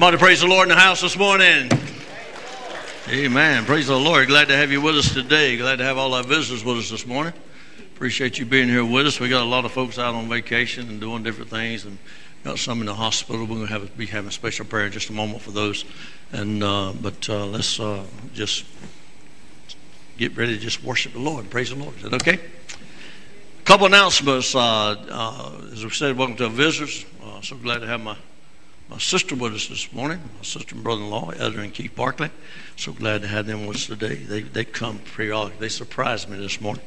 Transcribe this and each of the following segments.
Somebody praise the Lord in the house this morning. Amen. Praise the Lord. Glad to have you with us today. Glad to have all our visitors with us this morning. Appreciate you being here with us. We got a lot of folks out on vacation and doing different things, and got some in the hospital. We're going to have be having a special prayer in just a moment for those. And uh, but uh, let's uh, just get ready to just worship the Lord. Praise the Lord. Is that okay? A couple announcements. Uh, uh, as we said, welcome to our visitors. Uh, so glad to have my my sister with us this morning, my sister and brother-in-law, Etta and Keith Barkley. So glad to have them with us today. They, they come periodically. They surprised me this morning,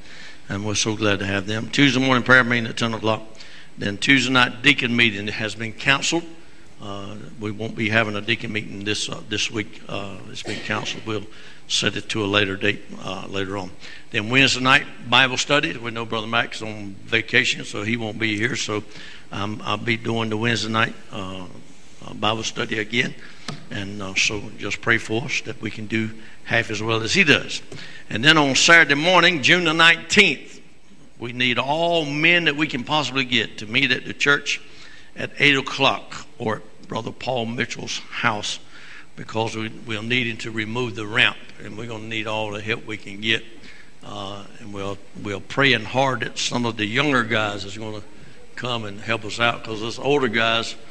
and we're so glad to have them. Tuesday morning prayer meeting at 10 o'clock. Then Tuesday night deacon meeting has been canceled. Uh, we won't be having a deacon meeting this uh, this week. Uh, it's been canceled. We'll set it to a later date uh, later on. Then Wednesday night Bible study. We know Brother Max is on vacation, so he won't be here. So um, I'll be doing the Wednesday night uh, Bible study again. And uh, so just pray for us that we can do half as well as he does. And then on Saturday morning, June the 19th, we need all men that we can possibly get to meet at the church at 8 o'clock or at Brother Paul Mitchell's house because we, we're needing to remove the ramp and we're going to need all the help we can get. Uh, and we'll, we're praying hard that some of the younger guys is going to come and help us out because us older guys –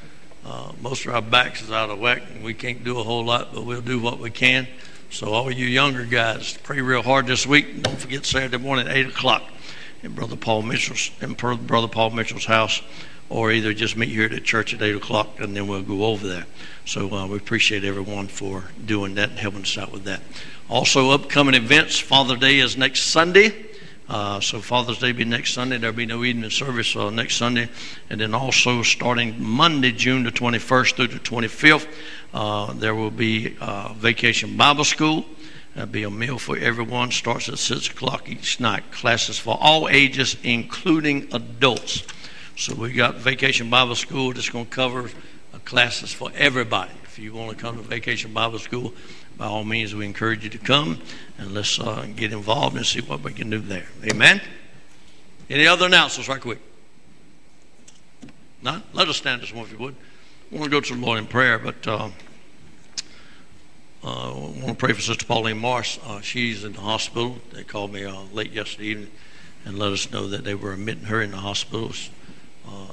uh, most of our backs is out of whack, and we can't do a whole lot, but we'll do what we can. So, all you younger guys, pray real hard this week. Don't forget Saturday morning at 8 o'clock in Brother Paul Mitchell's, in Brother Paul Mitchell's house, or either just meet here at the church at 8 o'clock, and then we'll go over there. So, uh, we appreciate everyone for doing that and helping us out with that. Also, upcoming events Father Day is next Sunday. Uh, so Father's Day be next Sunday. There'll be no evening service uh, next Sunday. And then also starting Monday, June the 21st through the 25th, uh, there will be uh, Vacation Bible School. There'll be a meal for everyone. Starts at 6 o'clock each night. Classes for all ages, including adults. So we got Vacation Bible School that's going to cover uh, classes for everybody. If you want to come to Vacation Bible School, by all means, we encourage you to come and let's uh, get involved and see what we can do there. Amen. Any other announcements, right quick? None? Let us stand this one if you would. I want to go to the Lord in prayer, but uh, uh, I want to pray for Sister Pauline Marsh. Uh, she's in the hospital. They called me uh, late yesterday evening and let us know that they were admitting her in the hospital.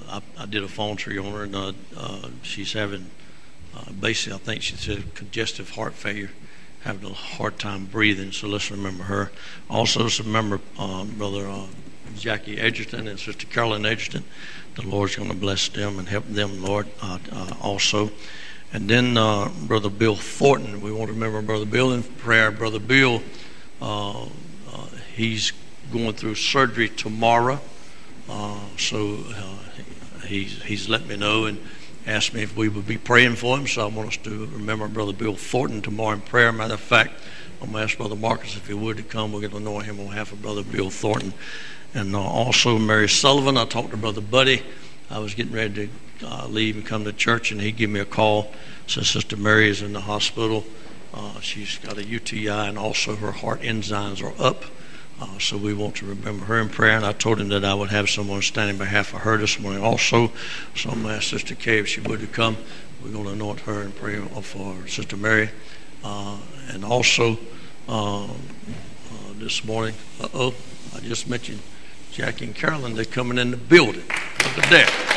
I, I, did a phone tree on her, and she's having basically, I think she said congestive heart failure having a hard time breathing, so let's remember her. Also, let's remember um, Brother uh, Jackie Edgerton and Sister Carolyn Edgerton. The Lord's going to bless them and help them, Lord, uh, uh, also. And then uh, Brother Bill Thornton. We want to remember Brother Bill in prayer. Brother Bill, uh, uh, he's going through surgery tomorrow. so he's, he's let me know. and asked me if we would be praying for him. So I want us to remember Brother Bill Thornton tomorrow in prayer. Matter of fact, I'm going to ask Brother Marcus if he would to come. We're going to anoint him on behalf of Brother Bill Thornton. And uh, also Mary Sullivan. I talked to Brother Buddy. I was getting ready to uh, leave and come to church, and he gave me a call. Said Sister Mary is in the hospital. Uh, she's got a UTI, and also her heart enzymes are up. Uh, so we want to remember her in prayer. And I told him that I would have someone standing behalf of her this morning also. So I'm going to ask Sister Kay if she would come. We're going to anoint her and pray for Sister Mary. Uh, and also uh, uh this morning, uh-oh, I just mentioned Jackie and Carolyn. They're coming in the building. Look at that.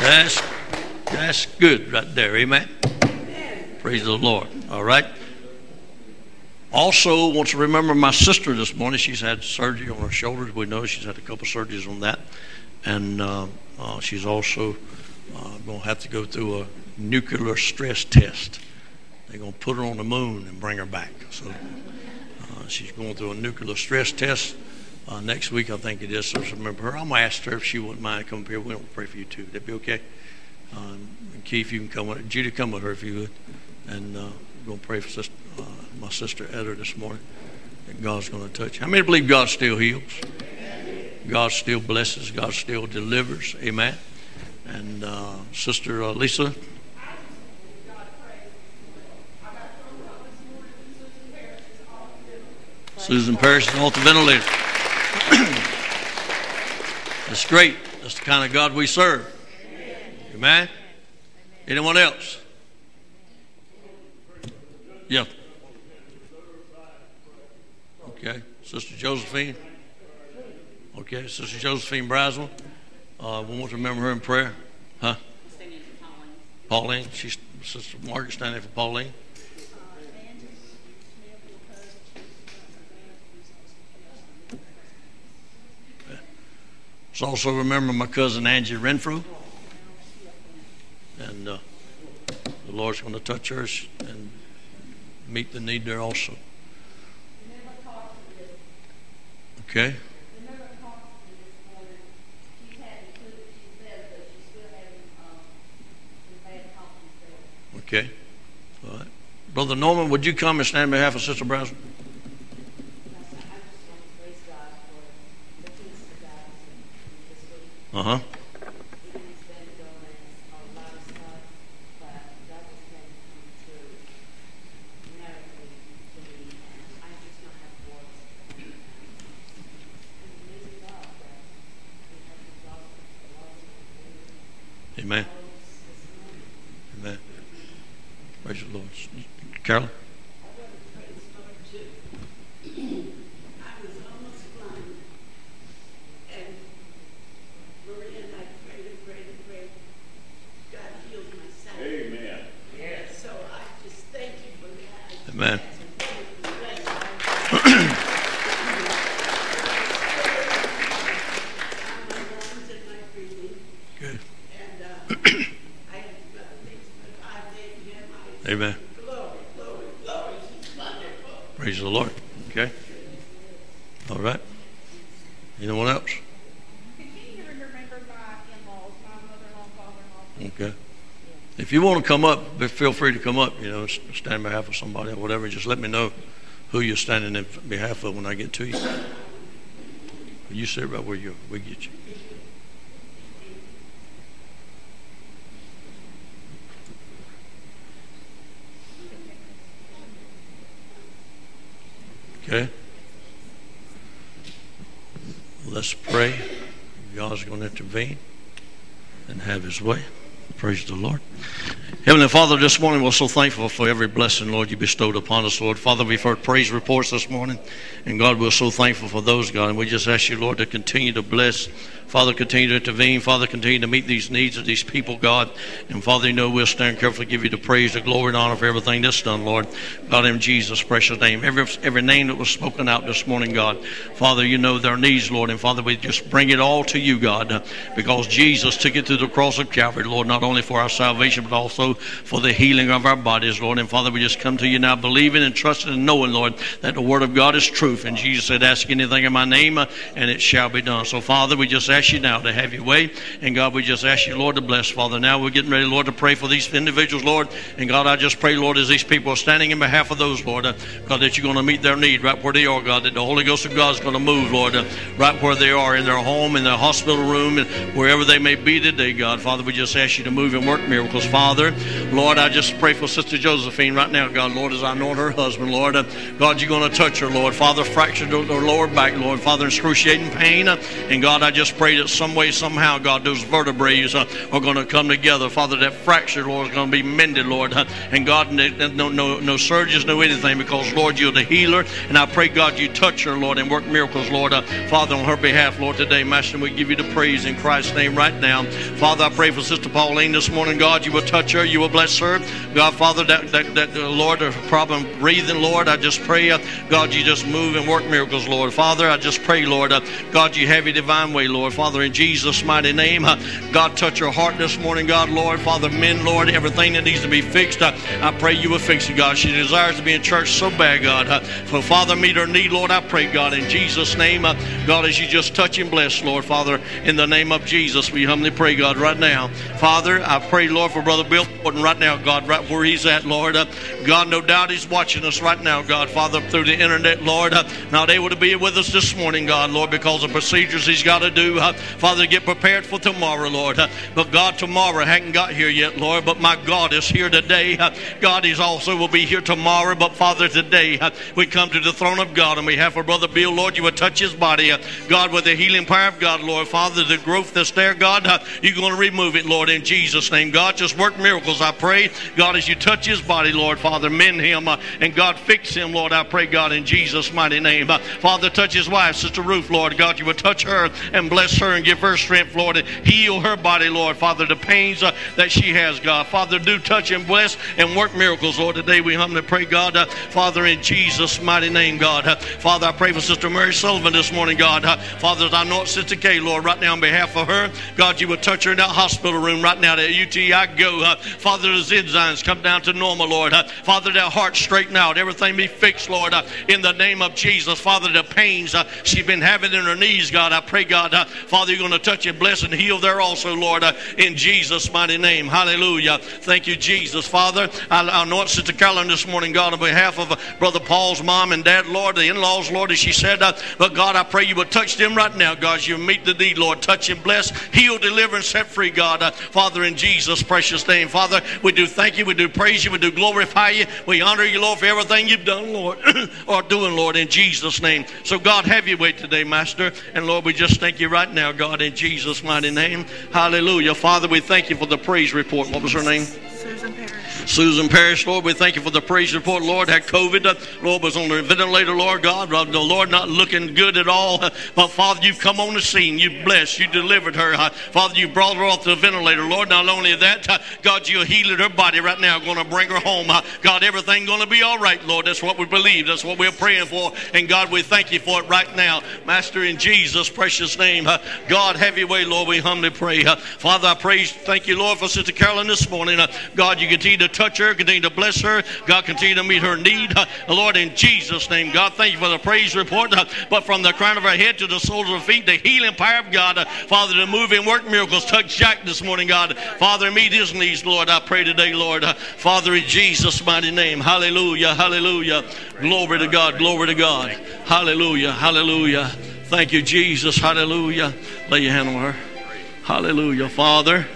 That's, that's good right there. Amen. Praise the Lord. All right. Also, want to remember my sister this morning. She's had surgery on her shoulders. We know she's had a couple surgeries on that. And uh, uh, she's also uh, going to have to go through a nuclear stress test. They're going to put her on the moon and bring her back. So uh, she's going through a nuclear stress test. Uh, next week, I think it is. So remember her. I'm going to ask her if she wouldn't mind coming here. We don't pray for you too. That'd be okay. Um, Keith, you can come with her. Judy, come with her if you would. And uh, we're going to pray for Sister uh, my sister Etta this morning that God's going to touch. How many believe God still heals? God still blesses. God still delivers. Amen. And uh, Sister uh, Lisa. Susan Parrish is off the ventilator. That's great. That's the kind of God we serve. Amen? Anyone else? Yeah. Okay. Sister Josephine. Okay. Sister Josephine Braswell. Uh, we want to remember her in prayer. Huh? Pauline. She's Sister Margaret standing for Pauline. Let's also remember my cousin Angie Renfro. And uh, the Lord's going to touch her and meet the need there also. Okay. Okay. All right. Brother Norman, would you come and stand on behalf of Sister Braswell? Uh huh. Amen. Amen. Praise the Lord. Carolyn? Amen. Good. Amen. Praise the Lord. Okay. All right. Anyone else? Okay. If you want to come up, feel free to come up. You know, stand on behalf of somebody or whatever. Just let me know who you're standing in behalf of when I get to you. You sit right where you we get you. Okay. Let's pray. God's going to intervene and have his way. Praise the Lord. Heavenly Father, this morning we're so thankful for every blessing, Lord, you bestowed upon us, Lord. Father, we've heard praise reports this morning, and God, we're so thankful for those, God, and we just ask you, Lord, to continue to bless Father, continue to intervene. Father, continue to meet these needs of these people, God. And Father, you know we'll stand carefully give you the praise, the glory, and honor for everything that's done, Lord. God, in Jesus' precious name. Every, every name that was spoken out this morning, God. Father, you know their needs, Lord. And Father, we just bring it all to you, God, because Jesus took it to the cross of Calvary, Lord, not only for our salvation, but also for the healing of our bodies, Lord. And Father, we just come to you now believing and trusting and knowing, Lord, that the Word of God is truth. And Jesus said, Ask anything in my name, and it shall be done. So, Father, we just ask you now to have your way. And God, we just ask you, Lord, to bless, Father. Now we're getting ready, Lord, to pray for these individuals, Lord. And God, I just pray, Lord, as these people are standing in behalf of those, Lord, uh, God, that you're going to meet their need right where they are, God, that the Holy Ghost of God is going to move, Lord, uh, right where they are, in their home, in their hospital room, and wherever they may be today, God. Father, we just ask you to move and work miracles, Father. Lord, I just pray for Sister Josephine right now, God, Lord, as I know her husband, Lord. Uh, God, you're going to touch her, Lord. Father, fractured her lower back, Lord. Father, excruciating pain. And God, I just pray that some way, somehow, God, those vertebrae uh, are going to come together. Father, that fracture, Lord, is going to be mended, Lord. Uh, and God, no, no, no surgeons, no anything, because, Lord, you're the healer. And I pray, God, you touch her, Lord, and work miracles, Lord. Uh, Father, on her behalf, Lord, today, Master, we give you the praise in Christ's name right now. Father, I pray for Sister Pauline this morning, God, you will touch her, you will bless her. God, Father, that, that, that uh, Lord, a problem breathing, Lord, I just pray, uh, God, you just move and work miracles, Lord. Father, I just pray, Lord, uh, God, you have your divine way, Lord. Father, in Jesus' mighty name, uh, God, touch her heart this morning, God, Lord. Father, men, Lord, everything that needs to be fixed, uh, I pray you will fix it, God. She desires to be in church so bad, God. Uh, for Father, meet her need, Lord, I pray, God, in Jesus' name, God, as you just touch and bless, Lord, Father, in the name of Jesus, we humbly pray, God, right now. Father, I pray, Lord, for Brother Bill Gordon right now, God, right where he's at, Lord. God, no doubt he's watching us right now, God, Father, through the internet, Lord. Not able to be with us this morning, God, Lord, because of procedures he's got to do. Father, get prepared for tomorrow, Lord. Uh, but God, tomorrow hadn't got here yet, Lord. But my God is here today. Uh, God is also will be here tomorrow. But Father, today uh, we come to the throne of God on behalf of Brother Bill, Lord. You would touch his body, God, with the healing power of God, Lord. Father, the growth that's there, God, you're going to remove it, Lord, in Jesus' name. God, just work miracles, I pray. God, as you touch his body, Lord, Father, mend him and God, fix him, Lord. I pray, God, in Jesus' mighty name. Father, touch his wife, Sister Ruth, Lord. God, you would touch her and bless her and give her strength, Lord, and heal her body, Lord. Father, the pains uh, that she has, God. Father, do touch and bless and work miracles, Lord. Today we humbly pray, God, uh, Father, in Jesus' mighty name, God. Uh, Father, I pray for Sister Mary Sullivan this morning, God. Uh, Father, as I know it's Sister Kay, Lord, right now on behalf of her, God, you would touch her in that hospital room right now, that UTI go. Uh, Father, those enzymes come down to normal, Lord. Uh, Father, that heart straighten out, everything be fixed, Lord, in the name of Jesus. Father, the pains she's been having in her knees, God, I pray, God, Father, you're going to touch and bless and heal there also, Lord, uh, in Jesus' mighty name. Hallelujah. Thank you, Jesus. Father, I, I anoint Sister Carolyn this morning, God, on behalf of uh, Brother Paul's mom and dad, Lord, the in laws, Lord, as she said, uh, but God, I pray you would touch them right now, God. You meet the need, Lord. Touch and bless, heal, deliver, and set free, God. Uh, Father, in Jesus' precious name. Father, we do thank you, we do praise you, we do glorify you, we honor you, Lord, for everything you've done, Lord, or doing, Lord, in Jesus' name. So, God, have your way today, Master. And Lord, we just thank you right now, God, in Jesus' mighty name. Hallelujah. Father, we thank you for the praise report. What was her name? Susan Parrish. Susan Parrish, Lord, we thank you for the praise report. Lord, had COVID. Uh, Lord, was on the ventilator, Lord God. Uh, The Lord not looking good at all. Uh, But Father, you've come on the scene. You blessed. You delivered her. Uh, Father, you brought her off the ventilator. Lord, not only that, uh, God, you're healing her body right now. Going to bring her home. Uh, God, everything going to be all right, Lord. That's what we believe. That's what we're praying for. And God, we thank you for it right now. Master, in Jesus' precious name. uh, God, have your way, Lord. We humbly pray. Uh, Father, I praise, thank you, Lord, for Sister Carolyn this morning. Uh, God, you continue to touch her, continue to bless her. God, continue to meet her need. Uh, Lord, in Jesus' name, God, thank you for the praise report. Uh, but from the crown of her head to the soles of her feet, the healing power of God, uh, Father, to move and work miracles. Touch Jack this morning, God. Father, meet his needs, Lord. I pray today, Lord. Father, in Jesus' mighty name. Hallelujah, hallelujah. Glory to God, glory to God. Hallelujah, hallelujah. Thank you, Jesus. Hallelujah. Lay your hand on her. Hallelujah, Father.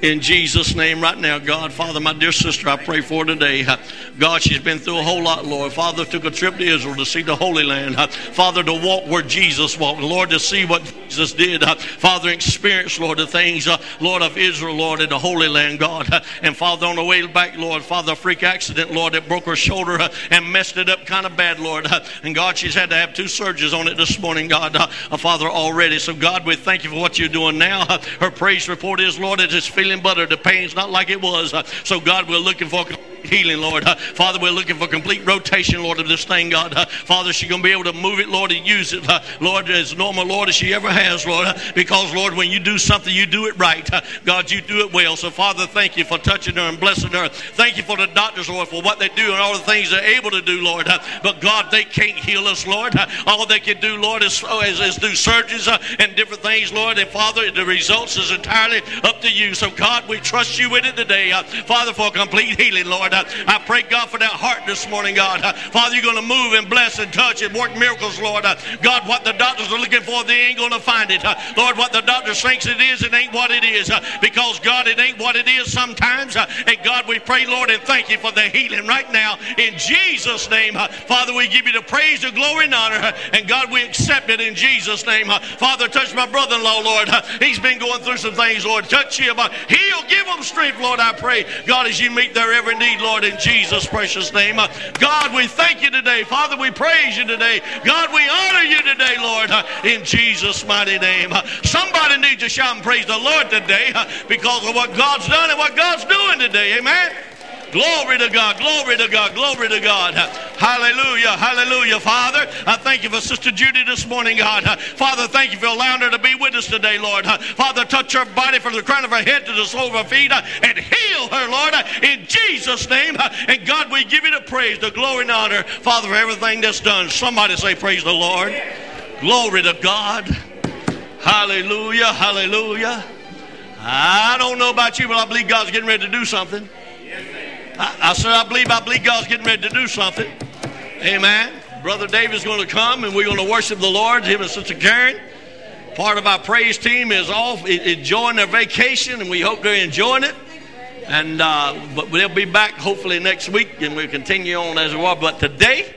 In Jesus' name, right now, God, Father, my dear sister, I pray for today. Uh, God, she's been through a whole lot, Lord. Father, took a trip to Israel to see the Holy Land. Uh, Father, to walk where Jesus walked. Lord, to see what Jesus did. Uh, Father, experience, Lord, the things, uh, Lord, of Israel, Lord, in the Holy Land, God. Uh, and Father, on the way back, Lord, Father, a freak accident, Lord, that broke her shoulder uh, and messed it up kind of bad, Lord. And God, she's had to have two surgeries on it this morning, God, Father, already. So, God, we thank you for what you're doing now. Her praise report is, Lord, it is feeling better. The pain's not like it was. So, God, we're looking for healing, Lord. Father, we're looking for complete rotation, Lord, of this thing, God. Father, she's going to be able to move it, Lord, and use it, Lord, as normal, Lord, as she ever has, Lord. Because, Lord, when you do something, you do it right. God, you do it well. So, Father, thank you for touching her and blessing her. Thank you for the doctors, Lord, for what they do and all the things they're able to do, Lord. But, God, they can't heal us, Lord. All they can do, Lord, is, is, is do surgeries uh, and different things, Lord. And, Father, the results is entirely up to you. So, God, we trust you with it today. Uh, Father, for complete healing, Lord. Uh, I pray, God, for that heart this morning, God. Uh, Father, you're going to move and bless and touch and work miracles, Lord. Uh, God, what the doctors are looking for, they ain't going to find it. Uh, Lord, what the doctor thinks it is, it ain't what it is. Uh, because, God, it ain't what it is sometimes. And, God, we pray, Lord, and thank you for the healing right now. In Jesus' name, Father, we give you the praise, the glory, and honor. And, God, we accept it in Jesus' name. Father, touch my brother in law, Lord. He's been going through some things, Lord. Touch him. Heal, give them strength, Lord, I pray. God, as you meet their every need, Lord, in Jesus' precious name. God, we thank you today. Father, we praise you today. God, we honor you today, Lord, in Jesus' mighty name. Somebody needs to shout and praise the Lord today because of what God's done and what God's doing today. Amen. Glory to God, glory to God, glory to God. Hallelujah, hallelujah. Father, I thank you for Sister Judy this morning, God. Father, thank you for allowing her to be with us today, Lord. Father, touch her body from the crown of her head to the sole of her feet and heal her, Lord, in Jesus' name. And God, we give you the praise, the glory, and honor, Father, for everything that's done. Somebody say, Praise the Lord. Glory to God. Hallelujah, hallelujah. I don't know about you, but I believe God's getting ready to do something. I, I said, I believe, I believe God's getting ready to do something. Amen. Brother David's going to come and we're going to worship the Lord, him and Sister Karen. Part of our praise team is off enjoying their vacation, and we hope they're enjoying it. And uh, but they'll be back hopefully next week, and we'll continue on as we are. But today,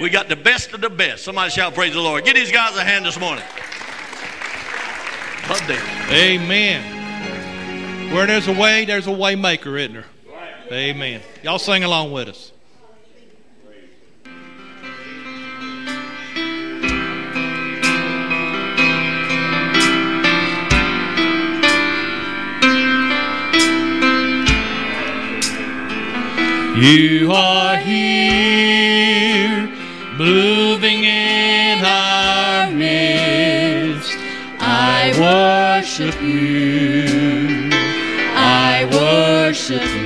we got the best of the best. Somebody shout, "Praise the Lord!" Give these guys a hand this morning. Amen. Where there's a way, there's a way maker, isn't there? Amen. Y'all sing along with us. You are here, moving in our midst. I worship you. I worship you.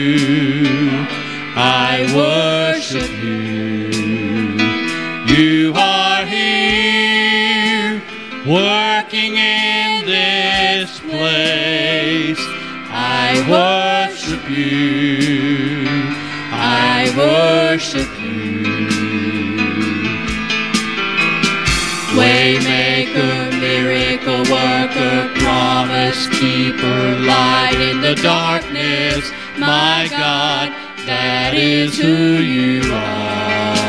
Worship you. I worship you. Waymaker, miracle worker, promise keeper, light in the darkness. My God, that is who you are.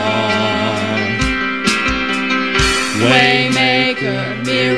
Waymaker,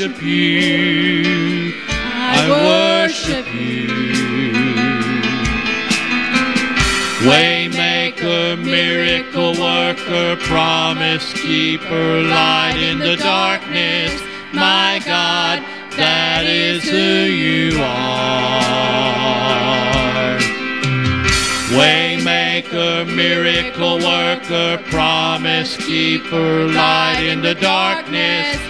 worship you. I worship you. Waymaker, miracle worker, promise keeper, light in the darkness. My God, that is who you are. Waymaker, miracle worker, promise keeper, light in the darkness.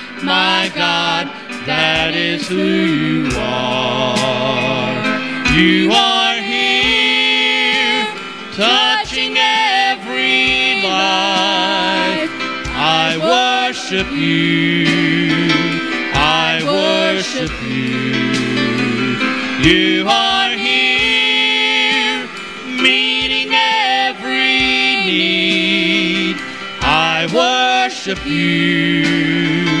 My God, that is who you are. You are here, touching every life. I worship you. I worship you. You are here, meeting every need. I worship you.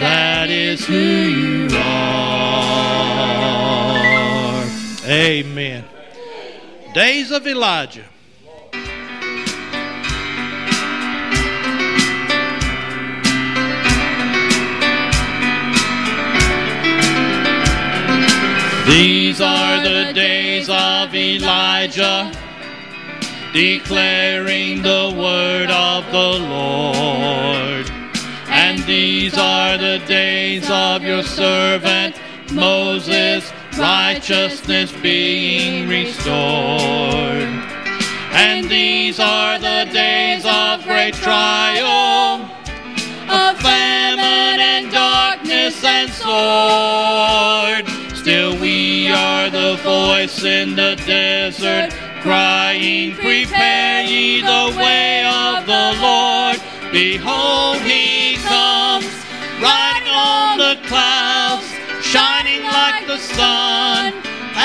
That is who you are. Amen. Days of Elijah. These are the days of Elijah, declaring the word of the Lord. And these are the days of your servant Moses, righteousness being restored. And these are the days of great trial, of famine and darkness and sword. Still we are the voice in the desert, crying, Prepare ye the way of the Lord. Behold, he sun.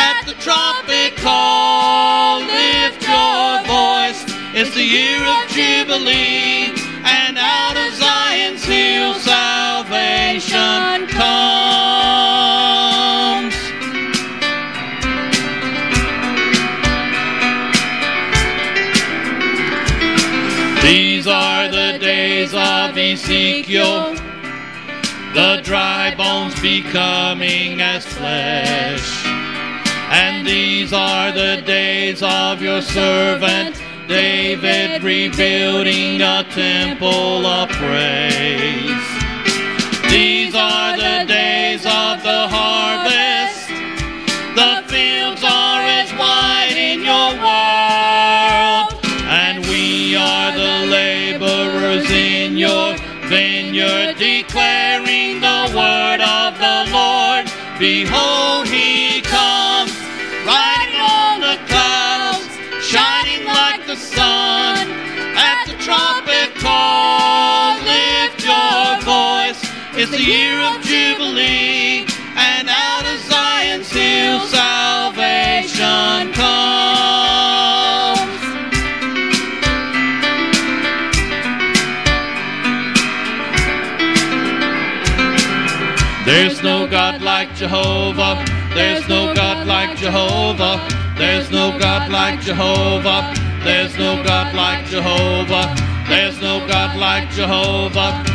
At the trumpet call, lift your voice. It's the year of Jubilee, and out of Zion's hill salvation comes. These are the days of Ezekiel, the dry bones becoming as flesh. And these are the days of your servant David, rebuilding a temple of praise. These are the days It's the year of Jubilee, and out of Zion's hill salvation comes. There's no God like Jehovah. There's no God like Jehovah. There's no God like Jehovah. There's no God like Jehovah. There's no God like Jehovah.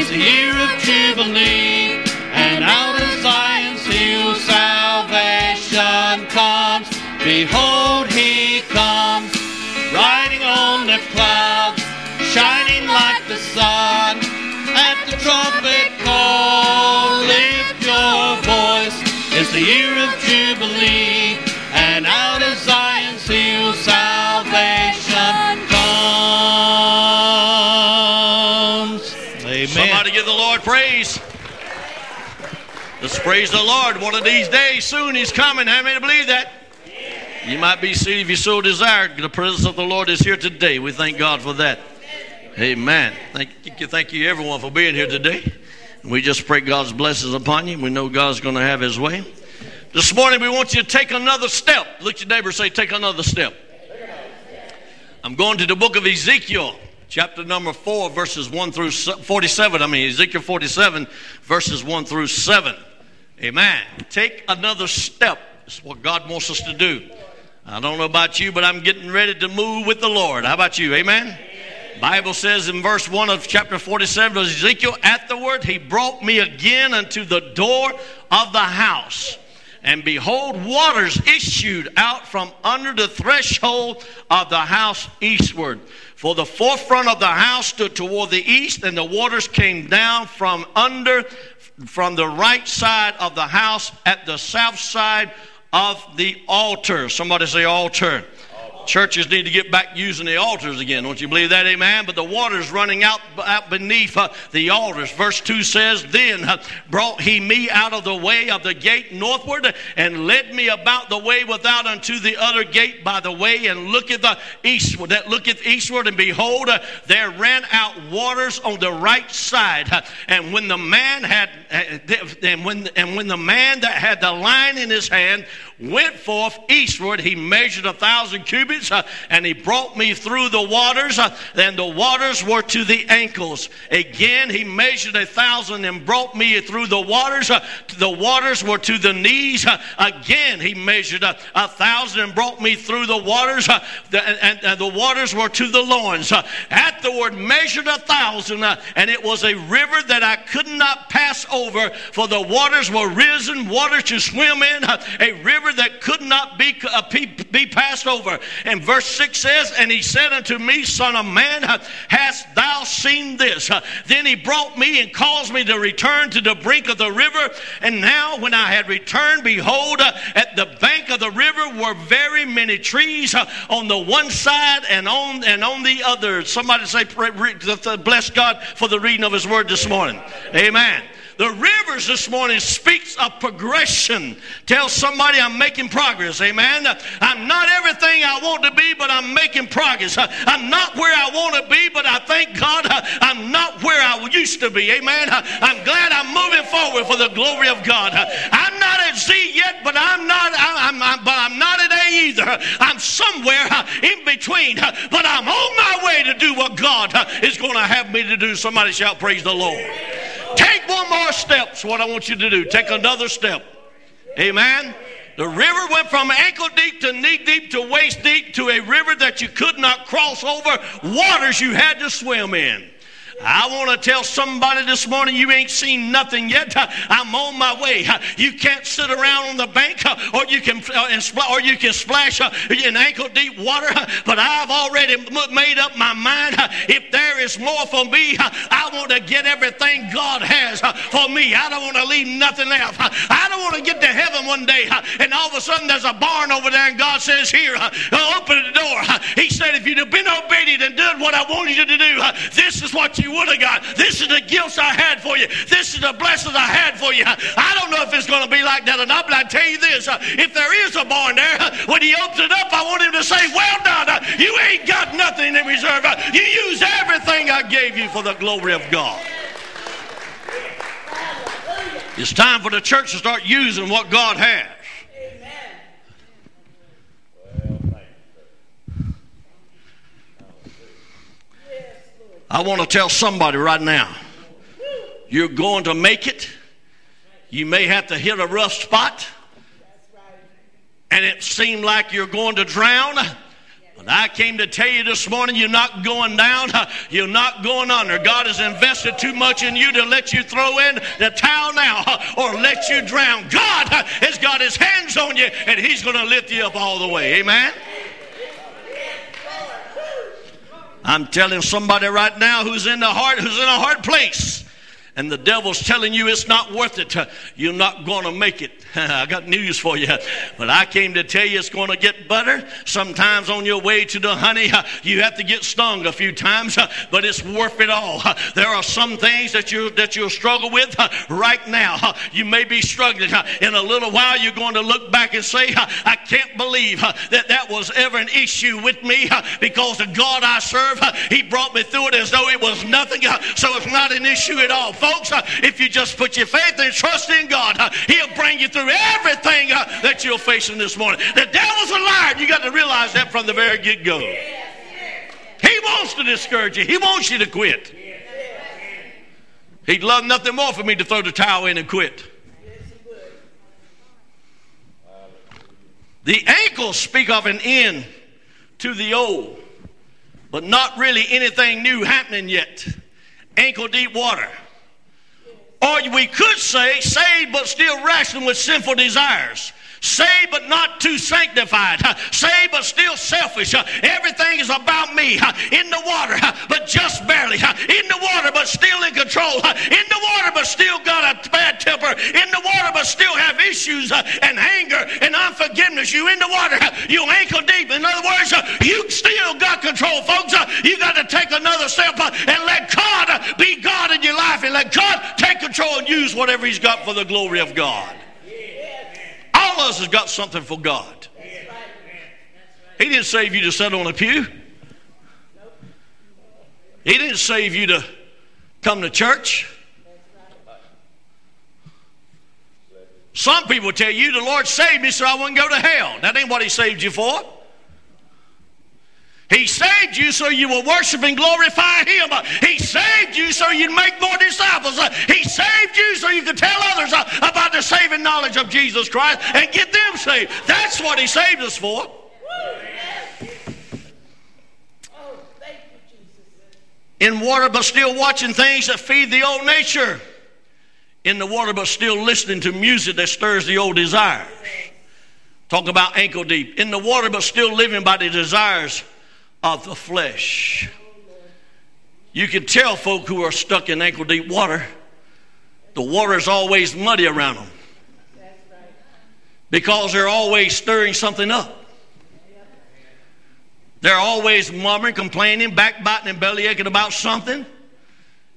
It's the year of Jubilee, the Lord praise. Let's praise the Lord. One of these days, soon He's coming. How many believe that? You might be seated if you so desire. The presence of the Lord is here today. We thank God for that. Amen. Thank you, thank you everyone for being here today. We just pray God's blessings upon you. We know God's going to have His way. This morning, we want you to take another step. Look your neighbor say, Take another step. I'm going to the book of Ezekiel, chapter number 4, verses 1 through 47. I mean, Ezekiel 47, verses 1 through 7. Amen. Take another step. It's what God wants us to do. I don't know about you, but I'm getting ready to move with the Lord. How about you? Amen. Bible says in verse 1 of chapter 47 of Ezekiel, afterward he brought me again unto the door of the house. And behold, waters issued out from under the threshold of the house eastward. For the forefront of the house stood toward the east, and the waters came down from under, from the right side of the house at the south side of the altar. Somebody say altar. Churches need to get back using the altars again. Don't you believe that? Amen. But the water's running out, out beneath uh, the altars. Verse 2 says, Then uh, brought he me out of the way of the gate northward and led me about the way without unto the other gate by the way and looketh the eastward. That looketh eastward, and behold, uh, there ran out waters on the right side. Uh, and when the man had, uh, and when, and when the man that had the line in his hand went forth eastward. He measured a thousand cubits uh, and he brought me through the waters, uh, and the waters were to the ankles. Again, he measured a thousand and brought me through the waters. Uh, the waters were to the knees. Uh, again, he measured a, a, thousand and brought me through the waters, uh, the, and, and, the waters were to the loins. Uh, afterward, measured a thousand, and it was a river that I could not pass over, for the waters were risen, water to swim in, a river that could not be, uh, be passed over. And verse 6 says, And he said unto me, Son of man, hast thou seen this? Uh, then he brought me and caused me to return to the brink of the river. And now, when I had returned, behold, uh, at the bank of the river were very many trees uh, on the one side and on and on the other. Somebody say, Bless God for the reading of his word this morning. Amen. The rivers this morning speaks of progression. Tell somebody I'm making progress. Amen. I'm not everything I want to be, but I'm making progress. I'm not where I want to be, but I thank God I'm not where I used to be. Amen. I'm glad I'm moving forward for the glory of God. I'm not at Z yet, but I'm not. I'm, I'm but I'm not at A either. I'm somewhere in between, but I'm on my way to do what God is going to have me to do. Somebody shout, "Praise the Lord." Take one more step. That's what I want you to do. Take another step. Amen. The river went from ankle deep to knee deep to waist deep to a river that you could not cross over, waters you had to swim in. I want to tell somebody this morning you ain't seen nothing yet. I'm on my way. You can't sit around on the bank or you can uh, or you can splash uh, in ankle deep water, but I've already made up my mind. If there is more for me, I want to get everything God has for me. I don't want to leave nothing out. I don't want to get to heaven one day and all of a sudden there's a barn over there and God says, Here, open the door. He said, If you'd have been obedient and done what I wanted you to do, this is what you you would have got. This is the gifts I had for you. This is the blessings I had for you. I don't know if it's going to be like that or not, but I tell you this: uh, if there is a barn there, uh, when he opens it up, I want him to say, "Well done. Uh, you ain't got nothing in reserve. You used everything I gave you for the glory of God." It's time for the church to start using what God has. I want to tell somebody right now you're going to make it. You may have to hit a rough spot, and it seemed like you're going to drown. But I came to tell you this morning you're not going down, you're not going under. God has invested too much in you to let you throw in the towel now or let you drown. God has got his hands on you, and he's going to lift you up all the way. Amen. I'm telling somebody right now who's in the heart, who's in a hard place and the devil's telling you it's not worth it, you're not going to make it. I got news for you. But I came to tell you it's going to get better. Sometimes on your way to the honey, you have to get stung a few times, but it's worth it all. There are some things that you that you'll struggle with right now. You may be struggling. In a little while, you're going to look back and say, I can't believe that that was ever an issue with me because the God I serve, He brought me through it as though it was nothing. So it's not an issue at all folks, uh, if you just put your faith and trust in God, uh, He'll bring you through everything uh, that you're facing this morning. The devil's a liar. You got to realize that from the very get go. He wants to discourage you, he wants you to quit. He'd love nothing more for me to throw the towel in and quit. The ankles speak of an end to the old, but not really anything new happening yet. Ankle deep water. Or we could say, saved but still wrestling with sinful desires. Saved but not too sanctified. Saved but still selfish. Everything is about me. In the water, but just barely. In the water, but still in control. In the water, but still got a bad temper. In the water, but still have issues and anger and unforgiveness. You in the water, you ankle deep. In other words, you still got control, folks. You got to take another step and let God be God in your life and let God take control and use whatever He's got for the glory of God. All of us has got something for God. He didn't save you to sit on a pew. He didn't save you to come to church. Some people tell you the Lord saved me so I wouldn't go to hell. That ain't what He saved you for. He saved you so you will worship and glorify Him. He saved you so you'd make more disciples. He saved you so you could tell others about the saving knowledge of Jesus Christ and get them saved. That's what He saved us for. In water, but still watching things that feed the old nature. In the water, but still listening to music that stirs the old desires. Talk about ankle deep. In the water, but still living by the desires of the flesh. You can tell folk who are stuck in ankle deep water, the water is always muddy around them because they're always stirring something up. They're always murmuring, complaining, backbiting, and belly aching about something.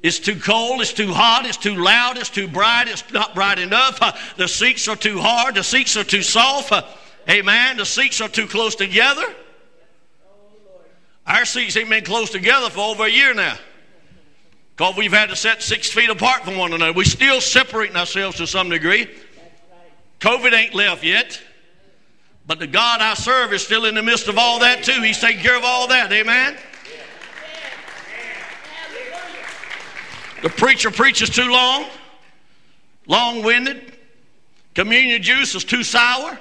It's too cold, it's too hot, it's too loud, it's too bright, it's not bright enough. Uh, the seats are too hard, the seats are too soft. Uh, amen. The seats are too close together. Our seats ain't been close together for over a year now. Because we've had to set six feet apart from one another. We're still separating ourselves to some degree. COVID ain't left yet. But the God I serve is still in the midst of all that too. He's taking care of all that. Amen. The preacher preaches too long, long winded. Communion juice is too sour.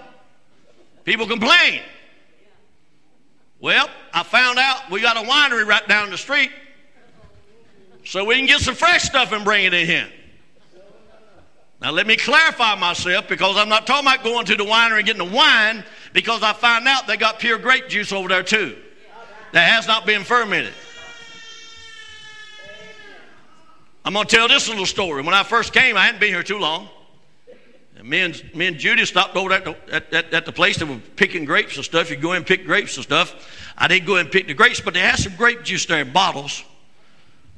People complain. Well, I found out we got a winery right down the street, so we can get some fresh stuff and bring it in here. Now, let me clarify myself because I'm not talking about going to the winery and getting the wine because I find out they got pure grape juice over there too that has not been fermented. I'm going to tell this little story. When I first came, I hadn't been here too long. And me and, me and Judy stopped over at the, at, at, at the place that were picking grapes and stuff. You go in and pick grapes and stuff. I didn't go in and pick the grapes, but they had some grape juice there in bottles.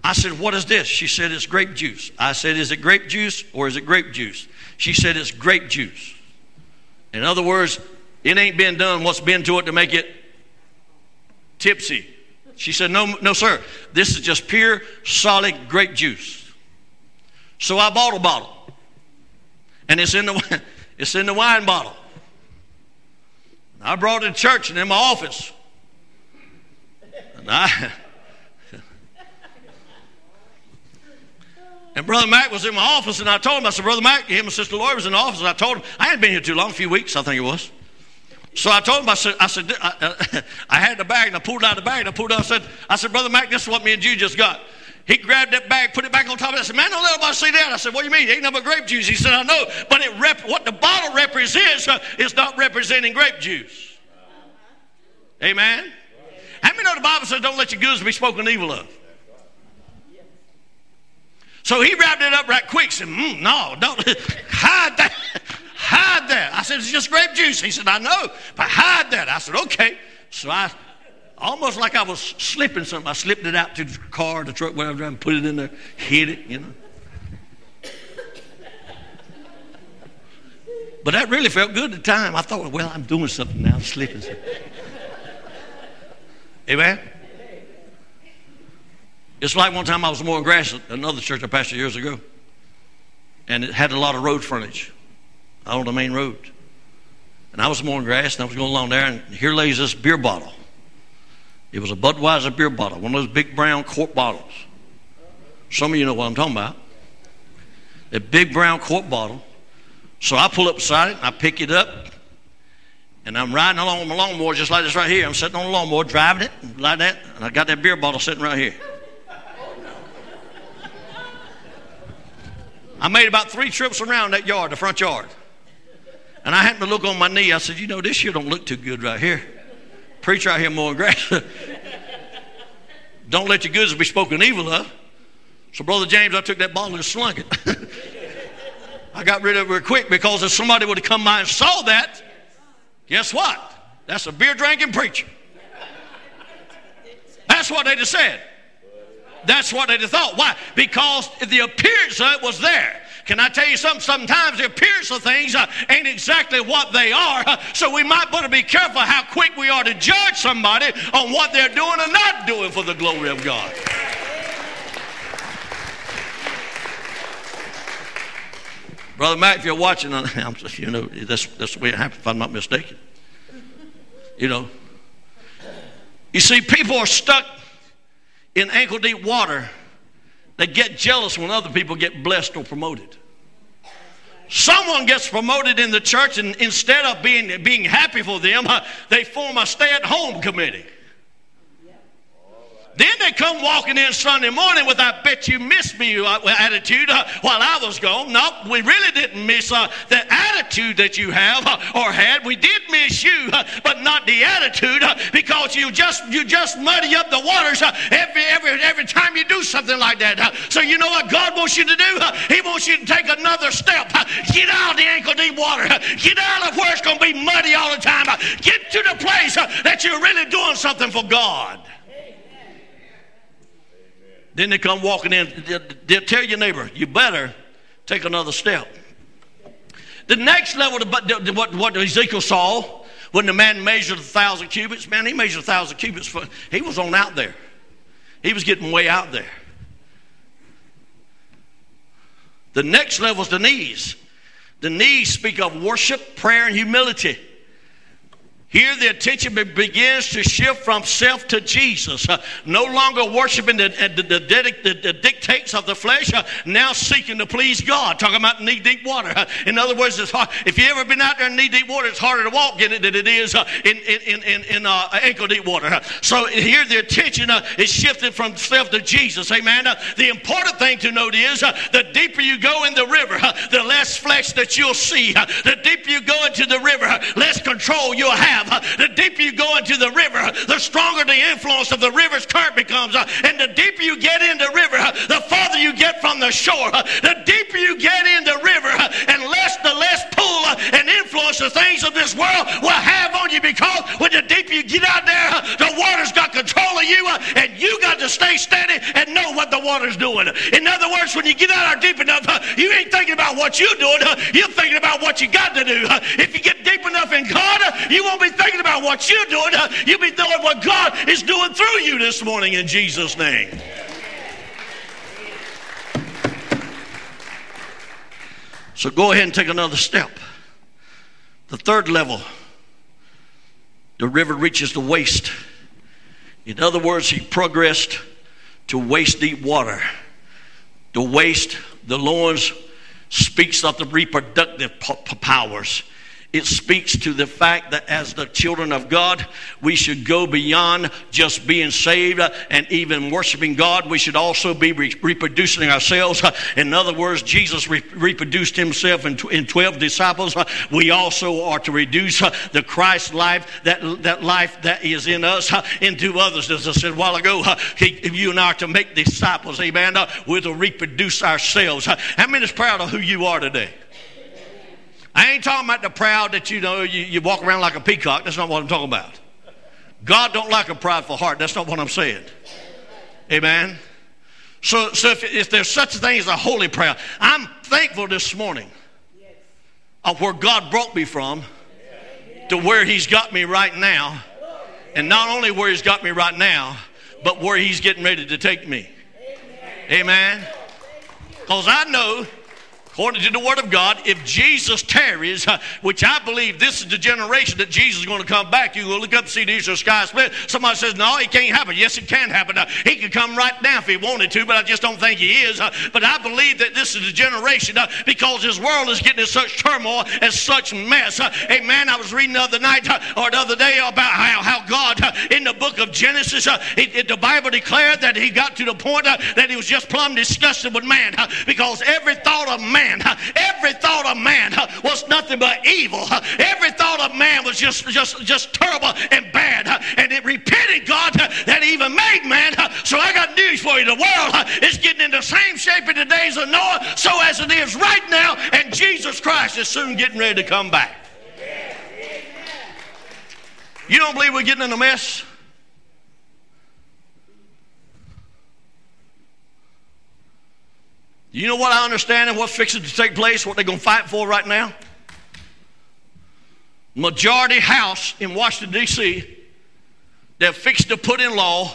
I said, What is this? She said, It's grape juice. I said, Is it grape juice or is it grape juice? She said, It's grape juice. In other words, it ain't been done what's been to it to make it tipsy. She said, No, no, sir. This is just pure, solid grape juice. So I bought a bottle and it's in the, it's in the wine bottle. I brought it to church and in my office. And I. And Brother Mac was in my office, and I told him, I said, Brother Mac, him and Sister Lori was in the office, and I told him, I hadn't been here too long, a few weeks, I think it was. So I told him, I said, I, said, I, I had the bag, and I pulled out the bag, and I pulled out, I said, I said, Brother Mac, this is what me and you just got. He grabbed that bag, put it back on top of it. I said, Man, don't let nobody see that. I said, What do you mean? It ain't nothing grape juice. He said, I know, but it rep- what the bottle represents uh, is not representing grape juice. Amen? How many know the Bible says, Don't let your goods be spoken evil of? So he wrapped it up right quick. Said, mm, "No, don't hide that, hide that." I said, "It's just grape juice." He said, "I know, but hide that." I said, "Okay." So I almost like I was slipping something. I slipped it out to the car, the truck, whatever, and put it in there, hid it, you know. But that really felt good at the time. I thought, well, I'm doing something now, I'm slipping something. Amen? It's like one time I was mowing grass at another church I pastored years ago, and it had a lot of road frontage out on the main road. And I was mowing grass, and I was going along there, and here lays this beer bottle. It was a Budweiser beer bottle, one of those big brown quart bottles. Some of you know what I'm talking about. A big brown quart bottle. So I pull up beside it, I pick it up, and I'm riding along with my lawnmower just like this right here. I'm sitting on the lawnmower, driving it like that, and I got that beer bottle sitting right here. I made about three trips around that yard, the front yard. And I happened to look on my knee. I said, You know, this year don't look too good right here. Preacher out here mowing grass. don't let your goods be spoken evil of. So, Brother James, I took that bottle and slung it. I got rid of it real quick because if somebody would have come by and saw that, guess what? That's a beer drinking preacher. That's what they'd have said. That's what they'd have thought. Why? Because the appearance of it was there. Can I tell you something? Sometimes the appearance of things uh, ain't exactly what they are. Uh, so we might to be careful how quick we are to judge somebody on what they're doing or not doing for the glory of God. Brother Matt, if you're watching, I'm just, you know, that's, that's the way it happens, if I'm not mistaken. You know. You see, people are stuck in ankle deep water they get jealous when other people get blessed or promoted. Someone gets promoted in the church, and instead of being, being happy for them, they form a stay at home committee. Then they come walking in Sunday morning with I bet you missed me uh, attitude uh, while I was gone. No, we really didn't miss uh, the attitude that you have uh, or had. We did miss you, uh, but not the attitude uh, because you just you just muddy up the waters every every every time you do something like that. so you know what God wants you to do? he wants you to take another step. get out of the ankle deep water. Get out of where it's going to be muddy all the time. get to the place that you're really doing something for God. Then they come walking in. They'll tell your neighbor, you better take another step. The next level, what, what Ezekiel saw, when the man measured a thousand cubits, man, he measured a thousand cubits. For, he was on out there. He was getting way out there. The next level is the knees. The knees speak of worship, prayer, and humility. Here, the attention begins to shift from self to Jesus. Uh, no longer worshiping the, uh, the, the, the, dictates of the flesh, uh, now seeking to please God. Talking about knee deep water. Uh, in other words, it's hard. if you've ever been out there in knee deep water, it's harder to walk in it than it is uh, in, in, in, in uh, ankle deep water. So here, the attention is shifted from self to Jesus. Amen. the important thing to note is the deeper you go in the river, the less flesh that you'll see. the deeper you go into the river, less control you'll have have, uh, the deeper you go into the river, the stronger the influence of the river's current becomes. Uh, and the deeper you get in the river, uh, the farther you get from the shore. The deeper you get in the river, and less the less and influence the things of this world will have on you because when the deeper you get out there, the water's got control of you, uh, and you got to stay steady and know what the water's doing. In other words, when you get out there deep enough, uh, you ain't thinking about what you're doing, uh, you're thinking about what you got to do. If you get deep enough in God, you won't be thinking about what you're doing. You'll be doing what God is doing through you this morning in Jesus' name. So go ahead and take another step. The third level, the river reaches the waist. In other words, he progressed to waist deep water. The waist, the loins, speaks of the reproductive powers it speaks to the fact that as the children of God, we should go beyond just being saved and even worshiping God. We should also be re- reproducing ourselves. In other words, Jesus re- reproduced himself in, in 12 disciples. We also are to reduce the Christ life, that, that life that is in us, into others. As I said a while ago, if you and I are to make disciples. Amen. We're to reproduce ourselves. How many is proud of who you are today? I ain't talking about the proud that you know you, you walk around like a peacock. That's not what I'm talking about. God don't like a prideful heart. That's not what I'm saying. Amen. So, so if, if there's such a thing as a holy prayer, I'm thankful this morning of where God brought me from to where He's got me right now. And not only where He's got me right now, but where He's getting ready to take me. Amen. Because I know According to the Word of God, if Jesus tarries, which I believe this is the generation that Jesus is going to come back, you will look up and see the eastern sky split. Somebody says, No, it can't happen. Yes, it can happen. Uh, he could come right now if he wanted to, but I just don't think he is. But I believe that this is the generation uh, because this world is getting in such turmoil and such mess. Hey, man, I was reading the other night or the other day about how, how God in the book of Genesis, it, it, the Bible declared that he got to the point that he was just plumb disgusted with man because every thought of man man, every thought of man was nothing but evil. Every thought of man was just, just, just terrible and bad. And it repented God that he even made man. So I got news for you. The world is getting in the same shape in the days of Noah, so as it is right now, and Jesus Christ is soon getting ready to come back. You don't believe we're getting in a mess? You know what I understand and what's fixing to take place, what they're going to fight for right now? Majority House in Washington, D.C., they're fixed to put in law.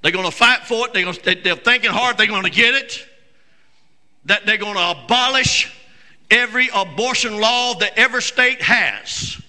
They're going to fight for it. They're, to, they're thinking hard they're going to get it. That they're going to abolish every abortion law that every state has.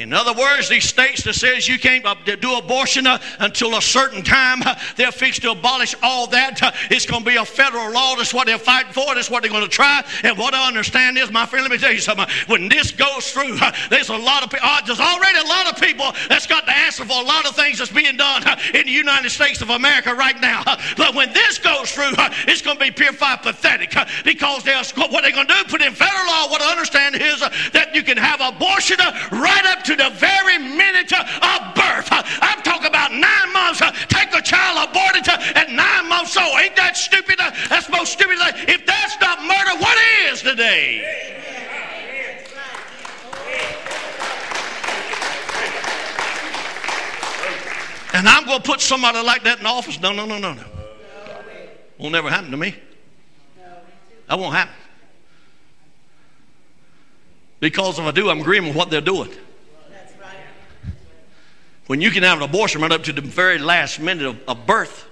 In other words, these states that says you can't uh, do abortion uh, until a certain time, uh, they're fixed to abolish all that. Uh, it's going to be a federal law. That's what they're fighting for. That's what they're going to try. And what I understand is, my friend, let me tell you something. Uh, when this goes through, uh, there's a lot of people. There's already a lot of people that's got to answer for a lot of things that's being done in the United States of America right now. But when this goes through, it's going to be pure fire pathetic because they're what they're going to do put in federal law. What I understand is that you can have abortion right up to the very minute of birth. I'm talking about nine months. Take a child aborted at nine months old. Ain't that stupid? That's most stupid. If that's not murder, what is today? And I'm going to put somebody like that in office? No, no, no, no, no. Won't never happen to me. That won't happen. Because if I do, I'm agreeing with what they're doing. When you can have an abortion right up to the very last minute of, of birth,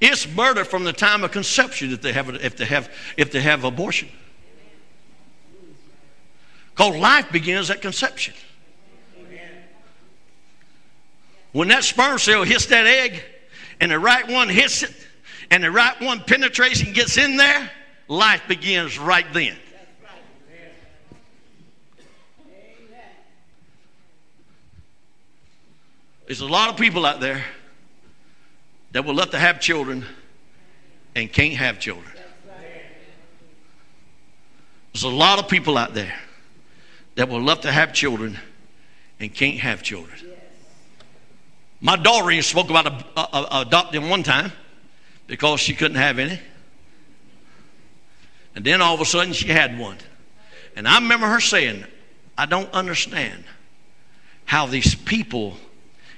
it's murder from the time of conception if they have if they have if they have abortion. Because life begins at conception. When that sperm cell hits that egg, and the right one hits it, and the right one penetrates and gets in there, life begins right then. There's a lot of people out there that would love to have children and can't have children. There's a lot of people out there that would love to have children and can't have children. My daughter even spoke about a, a, a- adopting one time because she couldn't have any. And then all of a sudden she had one. And I remember her saying, I don't understand how these people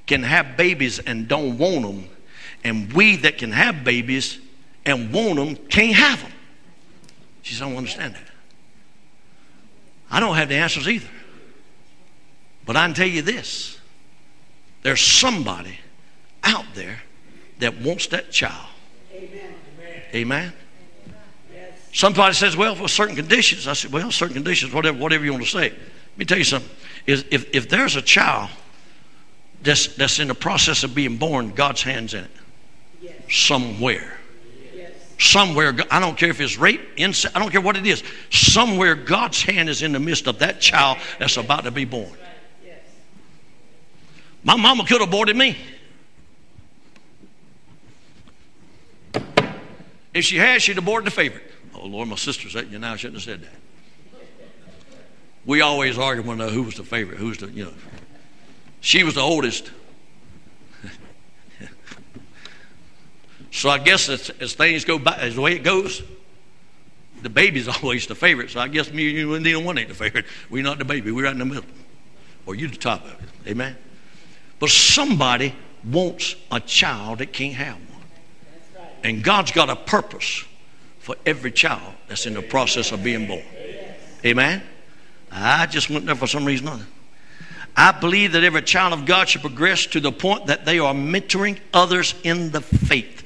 can have babies and don't want them, and we that can have babies and want them can't have them. She said, I don't understand that. I don't have the answers either. But I can tell you this there's somebody out there that wants that child. Amen. Amen. Somebody says, well, for certain conditions. I said, well, certain conditions, whatever, whatever you want to say. Let me tell you something. Is if, if there's a child that's, that's in the process of being born, God's hand's in it. Somewhere. Somewhere, I don't care if it's rape, incest, I don't care what it is. Somewhere, God's hand is in the midst of that child that's about to be born. My mama could have aborted me. If she had, she'd aborted the favorite. Oh, Lord, my sister's at you now. I shouldn't have said that. We always argue one another who was the favorite, who was the, you know. She was the oldest. so I guess as, as things go by, as the way it goes, the baby's always the favorite. So I guess me and you and neither one ain't the favorite. We're not the baby. We're right in the middle. Or you the top of it. Amen. But somebody wants a child that can't have one. And God's got a purpose for every child that's in the process of being born. Amen. I just went there for some reason or other. I believe that every child of God should progress to the point that they are mentoring others in the faith.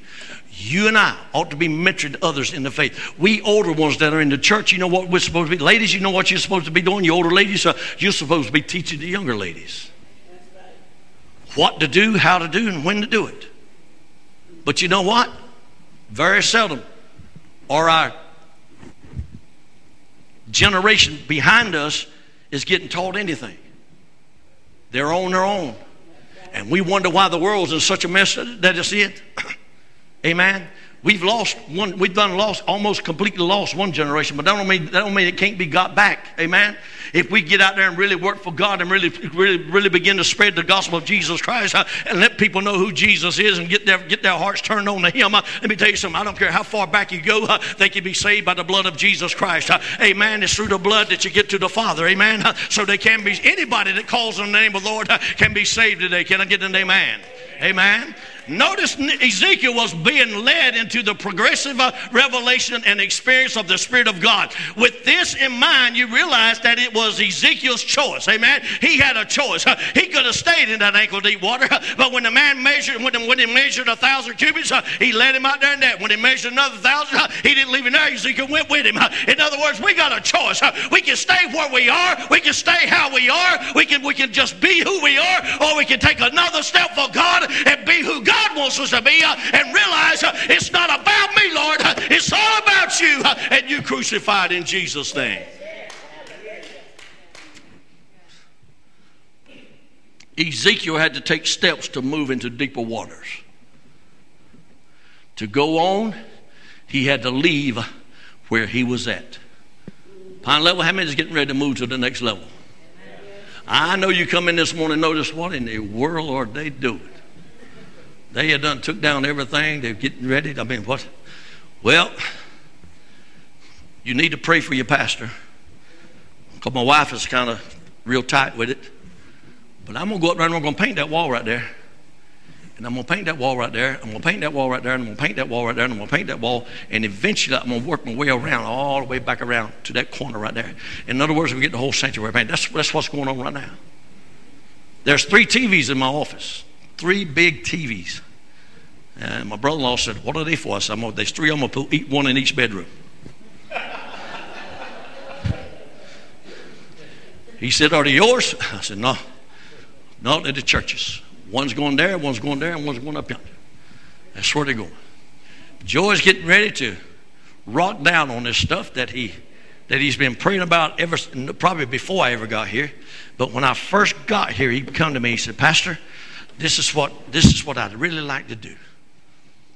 You and I ought to be mentoring others in the faith. We older ones that are in the church, you know what we're supposed to be. Ladies, you know what you're supposed to be doing. You older ladies, uh, you're supposed to be teaching the younger ladies what to do, how to do, and when to do it. But you know what? Very seldom are our generation behind us is getting taught anything. They're on their own. And we wonder why the world's in such a mess that it's in. Amen. We've lost one, we've done lost, almost completely lost one generation, but that don't mean, that don't mean it can't be got back. Amen. If we get out there and really work for God and really, really, really begin to spread the gospel of Jesus Christ uh, and let people know who Jesus is and get their, get their hearts turned on to Him, uh, let me tell you something. I don't care how far back you go, uh, they can be saved by the blood of Jesus Christ. Amen. It's through the blood that you get to the Father. Amen. So they can be, anybody that calls on the name of the Lord can be saved today. Can I get an amen? Amen. Notice Ezekiel was being led into the progressive uh, revelation and experience of the Spirit of God. With this in mind, you realize that it was Ezekiel's choice. Amen. He had a choice. He could have stayed in that ankle deep water, but when the man measured, when, when he measured a thousand cubits, uh, he led him out there in that. When he measured another thousand, uh, he didn't leave him there. Ezekiel went with him. In other words, we got a choice. We can stay where we are. We can stay how we are. We can we can just be who we are, or we can take another step for God and be who God wants us to be uh, and realize uh, it's not about me, Lord. Uh, it's all about you and you crucified in Jesus' name. Ezekiel had to take steps to move into deeper waters. To go on, he had to leave where he was at. Pine level, how many is getting ready to move to the next level? I know you come in this morning notice what in the world are they doing? They had done took down everything. They're getting ready. I mean, what? Well, you need to pray for your pastor. Because my wife is kind of real tight with it. But I'm going to go up there and I'm going to paint that wall right there. And I'm going to paint that wall right there. I'm going to paint that wall right there. And I'm going to paint that wall right there. And I'm going to paint that wall. And eventually I'm going to work my way around, all the way back around to that corner right there. In other words, we get the whole sanctuary painted. That's, that's what's going on right now. There's three TVs in my office three big TVs. And my brother in law said, What are they for? I said, There's three. I'm going to eat one in each bedroom. he said, Are they yours? I said, No. No, they're the churches. One's going there, one's going there, and one's going up yonder. That's where they're going. Joy's getting ready to rock down on this stuff that he that he's been praying about ever probably before I ever got here. But when I first got here, he come to me. He said, "Pastor, this is what this is what I'd really like to do.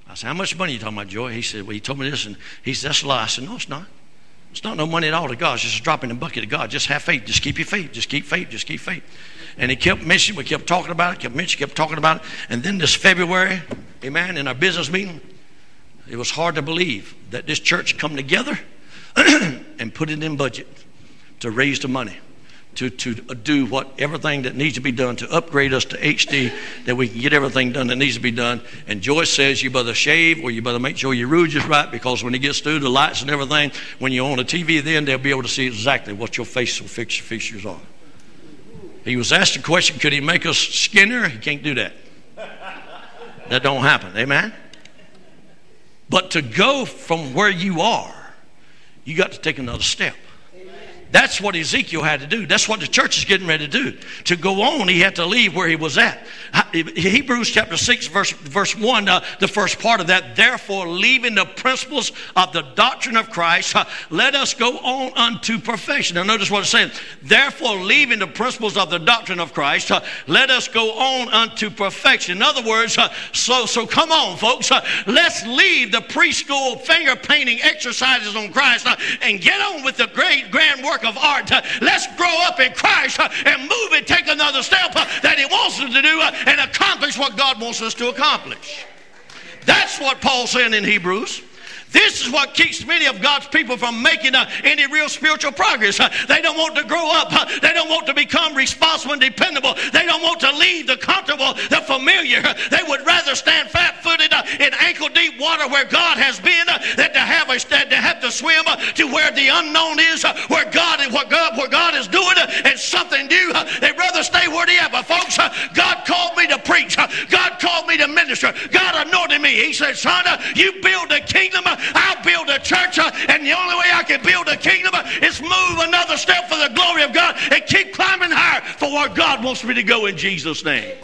I said, How much money you talking about, Joy? He said, Well, he told me this, and he said, That's a lie. I said, No, it's not. It's not no money at all to God. It's just a drop in the bucket of God. Just have faith. Just keep your faith. Just keep faith. Just keep faith. And he kept mentioning, we kept talking about it, kept mentioning, kept talking about it. And then this February, amen, in our business meeting, it was hard to believe that this church come together and put it in budget to raise the money to, to do what everything that needs to be done to upgrade us to HD, that we can get everything done that needs to be done. And Joyce says you better shave or you better make sure your rouge is right because when it gets through the lights and everything, when you're on the TV, then they'll be able to see exactly what your facial features are. He was asked a question, could he make us skinnier? He can't do that. That don't happen. Amen? But to go from where you are, you got to take another step. That's what Ezekiel had to do. That's what the church is getting ready to do. To go on, he had to leave where he was at. Hebrews chapter 6, verse, verse 1, uh, the first part of that. Therefore, leaving the principles of the doctrine of Christ, uh, let us go on unto perfection. Now, notice what it's saying. Therefore, leaving the principles of the doctrine of Christ, uh, let us go on unto perfection. In other words, uh, so, so come on, folks. Uh, let's leave the preschool finger painting exercises on Christ uh, and get on with the great grand work of art. Let's grow up in Christ and move and take another step that He wants us to do and accomplish what God wants us to accomplish. That's what Paul's saying in Hebrews. This is what keeps many of God's people from making uh, any real spiritual progress. Uh, they don't want to grow up. Uh, they don't want to become responsible and dependable. They don't want to leave the comfortable, the familiar. They would rather stand fat-footed uh, in ankle-deep water where God has been uh, than to have a to have to swim uh, to where the unknown is, where God is what God where God is doing and something new. They'd rather stay where they are. But folks, God called me to preach. God called me to minister. God anointed me. He said, "Son, you build the kingdom." I'll build a church, and the only way I can build a kingdom is move another step for the glory of God and keep climbing higher for where God wants me to go in Jesus' name.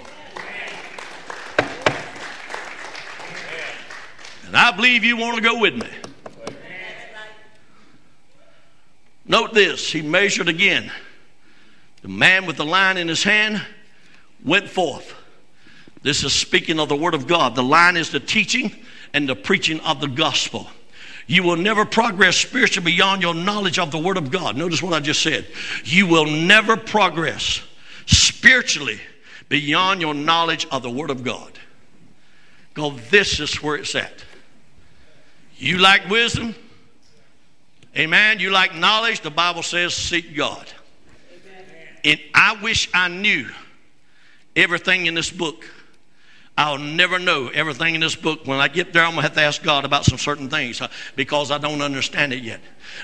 And I believe you want to go with me. Note this he measured again. The man with the line in his hand went forth. This is speaking of the Word of God. The line is the teaching and the preaching of the gospel. You will never progress spiritually beyond your knowledge of the Word of God. Notice what I just said. You will never progress spiritually beyond your knowledge of the Word of God. Go, this is where it's at. You like wisdom? Amen. You like knowledge? The Bible says seek God. And I wish I knew everything in this book. I'll never know everything in this book. When I get there, I'm going to have to ask God about some certain things because I don't understand it yet.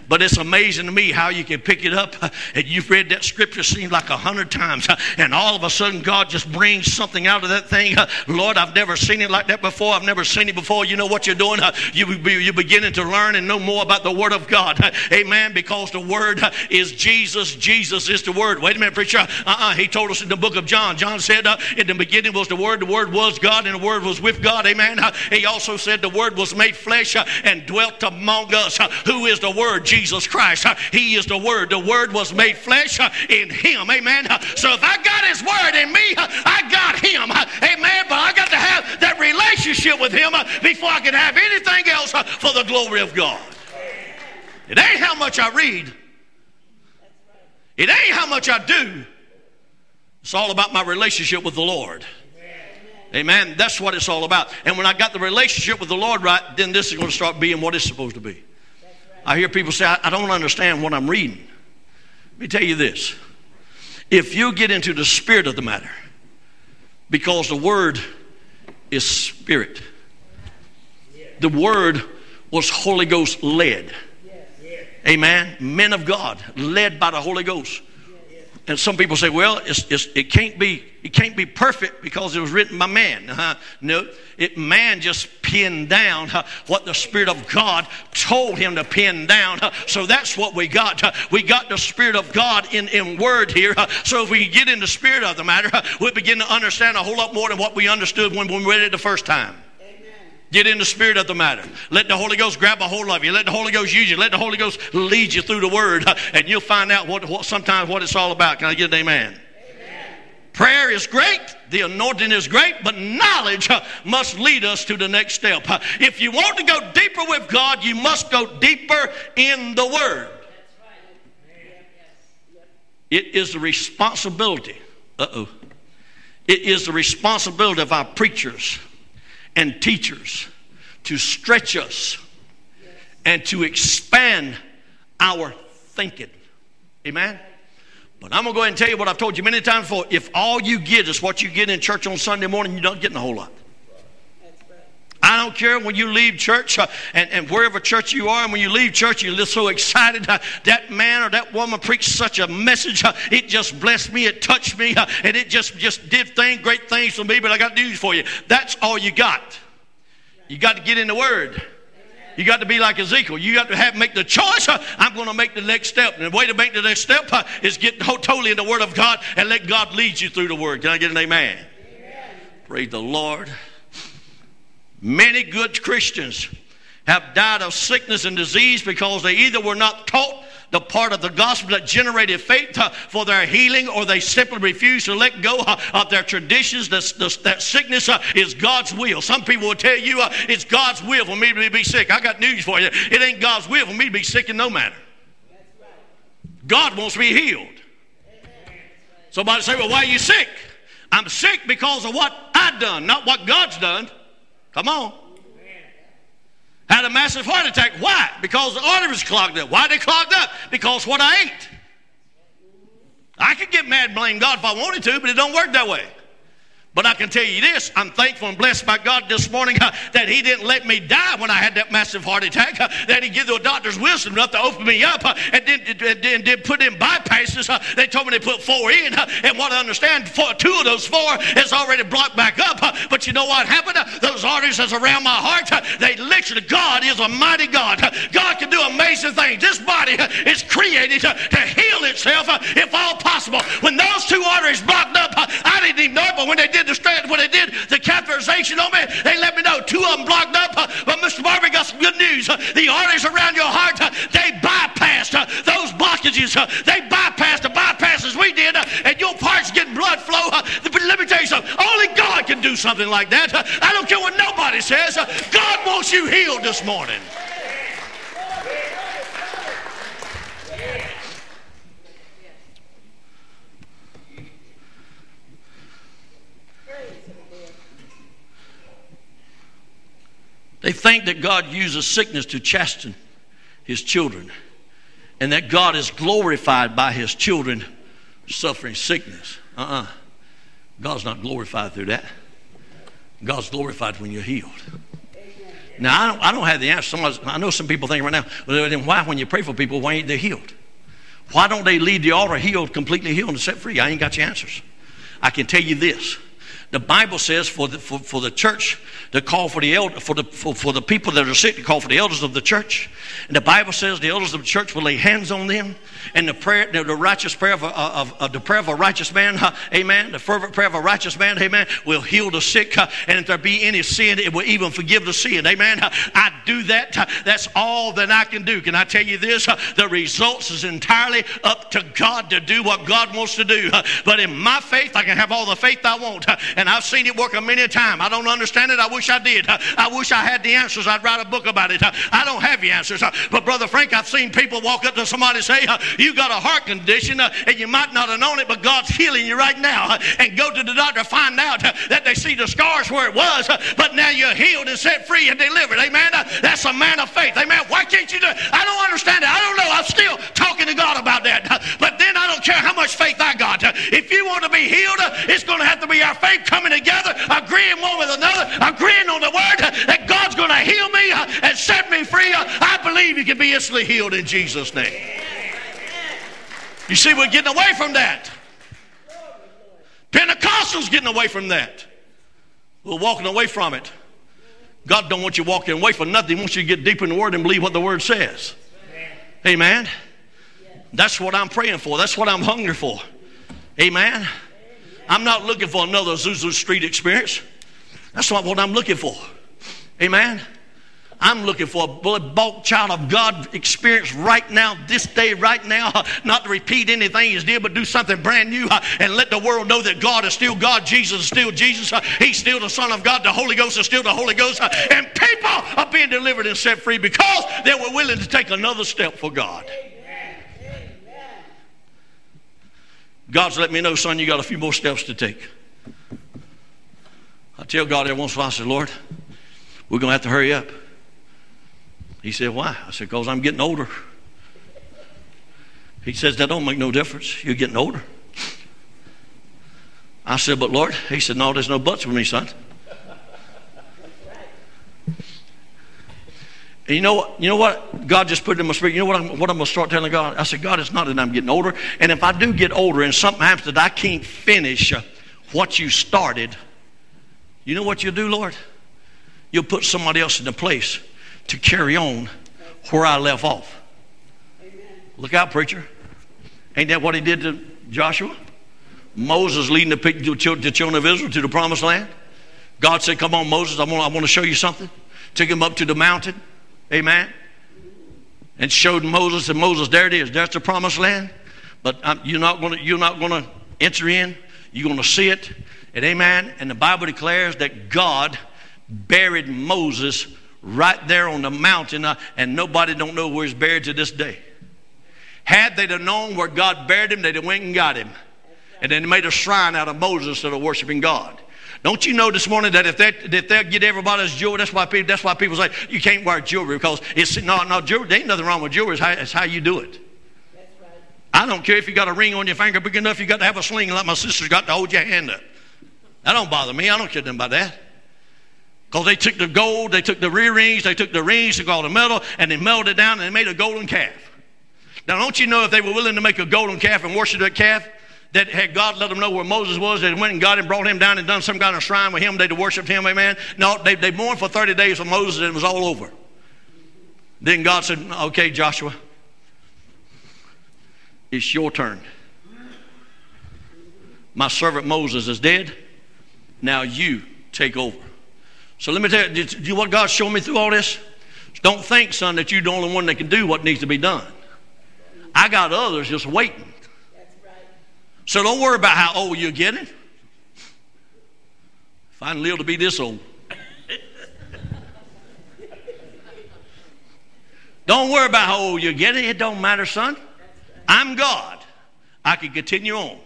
But it's amazing to me how you can pick it up and you've read that scripture seems like a hundred times and all of a sudden God just brings something out of that thing. Lord, I've never seen it like that before. I've never seen it before. You know what you're doing? You, you're beginning to learn and know more about the Word of God. Amen. Because the Word is Jesus. Jesus is the Word. Wait a minute, preacher. Uh-uh. He told us in the book of John. John said, uh, in the beginning was the Word. The Word was God and the Word was with God. Amen. He also said the Word was made flesh and dwelt among us. Who is the Word? Jesus Christ. He is the Word. The Word was made flesh in Him. Amen. So if I got His Word in me, I got Him. Amen. But I got to have that relationship with Him before I can have anything else for the glory of God. It ain't how much I read. It ain't how much I do. It's all about my relationship with the Lord. Amen. That's what it's all about. And when I got the relationship with the Lord right, then this is going to start being what it's supposed to be. I hear people say, I, don't understand what I'm reading. Let me tell you this. If you get into the spirit of the matter, because the word is spirit, the word was Holy Ghost led. Amen. Men of God, led by the Holy Ghost. And some people say, well, it's, it's, it can't be it can't be perfect because it was written by man. Uh-huh. No, it, man just pinned down uh, what the Spirit of God told him to pin down. Uh, so that's what we got. Uh, we got the Spirit of God in, in word here. So if we get in the spirit of the matter, we begin to understand a whole lot more than what we understood when we read it the first time. Get in the spirit of the matter. Let the Holy Ghost grab a hold of you. Let the Holy Ghost use you. Let the Holy Ghost lead you through the Word, and you'll find out what, what sometimes what it's all about. Can I get an amen? amen? Prayer is great. The anointing is great, but knowledge must lead us to the next step. If you want to go deeper with God, you must go deeper in the Word. It is the responsibility. Uh oh. It is the responsibility of our preachers and teachers to stretch us and to expand our thinking. Amen? But I'm going to go ahead and tell you what I've told you many times before. If all you get is what you get in church on Sunday morning, you're not getting a whole lot. I don't care when you leave church uh, and, and wherever church you are, and when you leave church, you're just so excited. Uh, that man or that woman preached such a message. Uh, it just blessed me. It touched me. Uh, and it just, just did things, great things for me. But I got news for you. That's all you got. You got to get in the Word. You got to be like Ezekiel. You got to have make the choice. Uh, I'm going to make the next step. And the way to make the next step uh, is get totally in the Word of God and let God lead you through the Word. Can I get an amen? amen. Praise the Lord. Many good Christians have died of sickness and disease because they either were not taught the part of the gospel that generated faith uh, for their healing, or they simply refuse to let go uh, of their traditions. That, sickness uh, is God's will. Some people will tell you it's God's will for me to be sick. I got news for you. It ain't God's will for me to be sick in no matter. God wants me healed. Somebody say, Well, why are you sick? I'm sick because of what I've done, not what God's done. Come on. Had a massive heart attack. Why? Because the arteries clogged up. Why they clogged up? Because what I ate. I could get mad and blame God if I wanted to, but it don't work that way. But I can tell you this I'm thankful and blessed by God this morning uh, that He didn't let me die when I had that massive heart attack, uh, that He gave the doctors wisdom enough to open me up uh, and then, then put in bypasses. They told me they put four in, and what I understand, four, two of those four is already blocked back up. But you know what happened? those arteries that's around my heart, they literally, God is a mighty God. God can do amazing things. This body is created to heal itself if all possible. When those two arteries blocked up, I didn't even know it, but when they did did when they did the catheterization on me, they let me know two of them blocked up. Uh, but Mr. Barbee got some good news. Uh, the arteries around your heart, uh, they bypassed those blockages. They bypassed the bypasses we did, and your parts getting blood flow. But let me tell you something. Only God can do do something like that. I don't care what nobody says. God wants you healed this morning. They think that God uses sickness to chasten his children and that God is glorified by his children suffering sickness. Uh uh-uh. uh God's not glorified through that. God's glorified when you're healed. Now, I don't, I don't have the answer. I know some people think right now, well, then why, when you pray for people, why ain't they healed? Why don't they leave the altar healed, completely healed, and set free? I ain't got your answers. I can tell you this the Bible says for the, for, for the church to call for the elder, for the for, for the people that are sick to call for the elders of the church. And the Bible says the elders of the church will lay hands on them, and the prayer, the, the righteous prayer of, of, of, the prayer of a righteous man, uh, amen. The fervent prayer of a righteous man, amen, will heal the sick, uh, and if there be any sin, it will even forgive the sin, amen. Uh, I do that. That's all that I can do. Can I tell you this? The results is entirely up to God to do what God wants to do. But in my faith, I can have all the faith I want, and I've seen it work a many a time. I don't understand it. I wish I did. I wish I had the answers. I'd write a book about it. I don't have the answers. But Brother Frank, I've seen people walk up to somebody and say, you got a heart condition uh, and you might not have known it, but God's healing you right now. Uh, and go to the doctor, find out uh, that they see the scars where it was, but now you're healed and set free and delivered. Amen. That's a man of faith. Amen. Why can't you do it? I don't understand it. I don't know. I'm still talking to God about that. But then I don't care how much faith I got. If you want to be healed, it's going to have to be our faith coming together, agreeing one with another, agreeing on the word that God's going to heal me uh, and set me free. Uh, I believe you can be instantly healed in Jesus' name. You see, we're getting away from that. Pentecostals getting away from that. We're walking away from it. God don't want you walking away from nothing. He wants you to get deep in the Word and believe what the Word says. Amen. That's what I'm praying for. That's what I'm hungry for. Amen. I'm not looking for another Azusa Street experience. That's not what I'm looking for. Amen. I'm looking for a blood child of God experience right now, this day, right now. Not to repeat anything He's did, but do something brand new and let the world know that God is still God, Jesus is still Jesus. He's still the Son of God. The Holy Ghost is still the Holy Ghost. And people are being delivered and set free because they were willing to take another step for God. God's let me know, son, you got a few more steps to take. I tell God every once in a while, I said, Lord, we're going to have to hurry up. He said, Why? I said, Because I'm getting older. He says, That don't make no difference. You're getting older. I said, But Lord, he said, No, there's no buts with me, son. You know what? You know what? God just put it in my spirit. You know what I'm, what I'm going to start telling God? I said, God, it's not that I'm getting older. And if I do get older and something happens that I can't finish uh, what you started, you know what you'll do, Lord? You'll put somebody else in the place to carry on where I left off. Amen. Look out, preacher. Ain't that what he did to Joshua? Moses leading the, the children of Israel to the promised land. God said, Come on, Moses, I want, I want to show you something. Took him up to the mountain. Amen. And showed Moses, and Moses, there it is. That's the promised land. But um, you're not going to you're not going to enter in. You're going to see it. And amen. And the Bible declares that God buried Moses right there on the mountain, uh, and nobody don't know where he's buried to this day. Had they known where God buried him, they'd have went and got him. And then made a shrine out of Moses that are worshiping God. Don't you know this morning that if they if they get everybody's jewelry, that's why people that's why people say you can't wear jewelry because it's not not jewelry. There ain't nothing wrong with jewelry. It's how, it's how you do it. Right. I don't care if you got a ring on your finger big enough. You got to have a sling like my sister's got to hold your hand up. That don't bother me. I don't care nothing about that. Because they took the gold, they took the rear rings, they took the rings, they got the metal, and they melted it down and they made a golden calf. Now, don't you know if they were willing to make a golden calf and worship that calf, that had God let them know where Moses was, they went and got him, brought him down and done some kind of shrine with him, they'd worshiped him, amen? No, they, they mourned for 30 days for Moses and it was all over. Then God said, okay, Joshua, it's your turn. My servant Moses is dead. Now you take over. So let me tell you, do you what God showed me through all this? Don't think, son, that you're the only one that can do what needs to be done. I got others just waiting. So don't worry about how old you're getting. If I to be this old. don't worry about how old you get. It don't matter, son. I'm God. I can continue on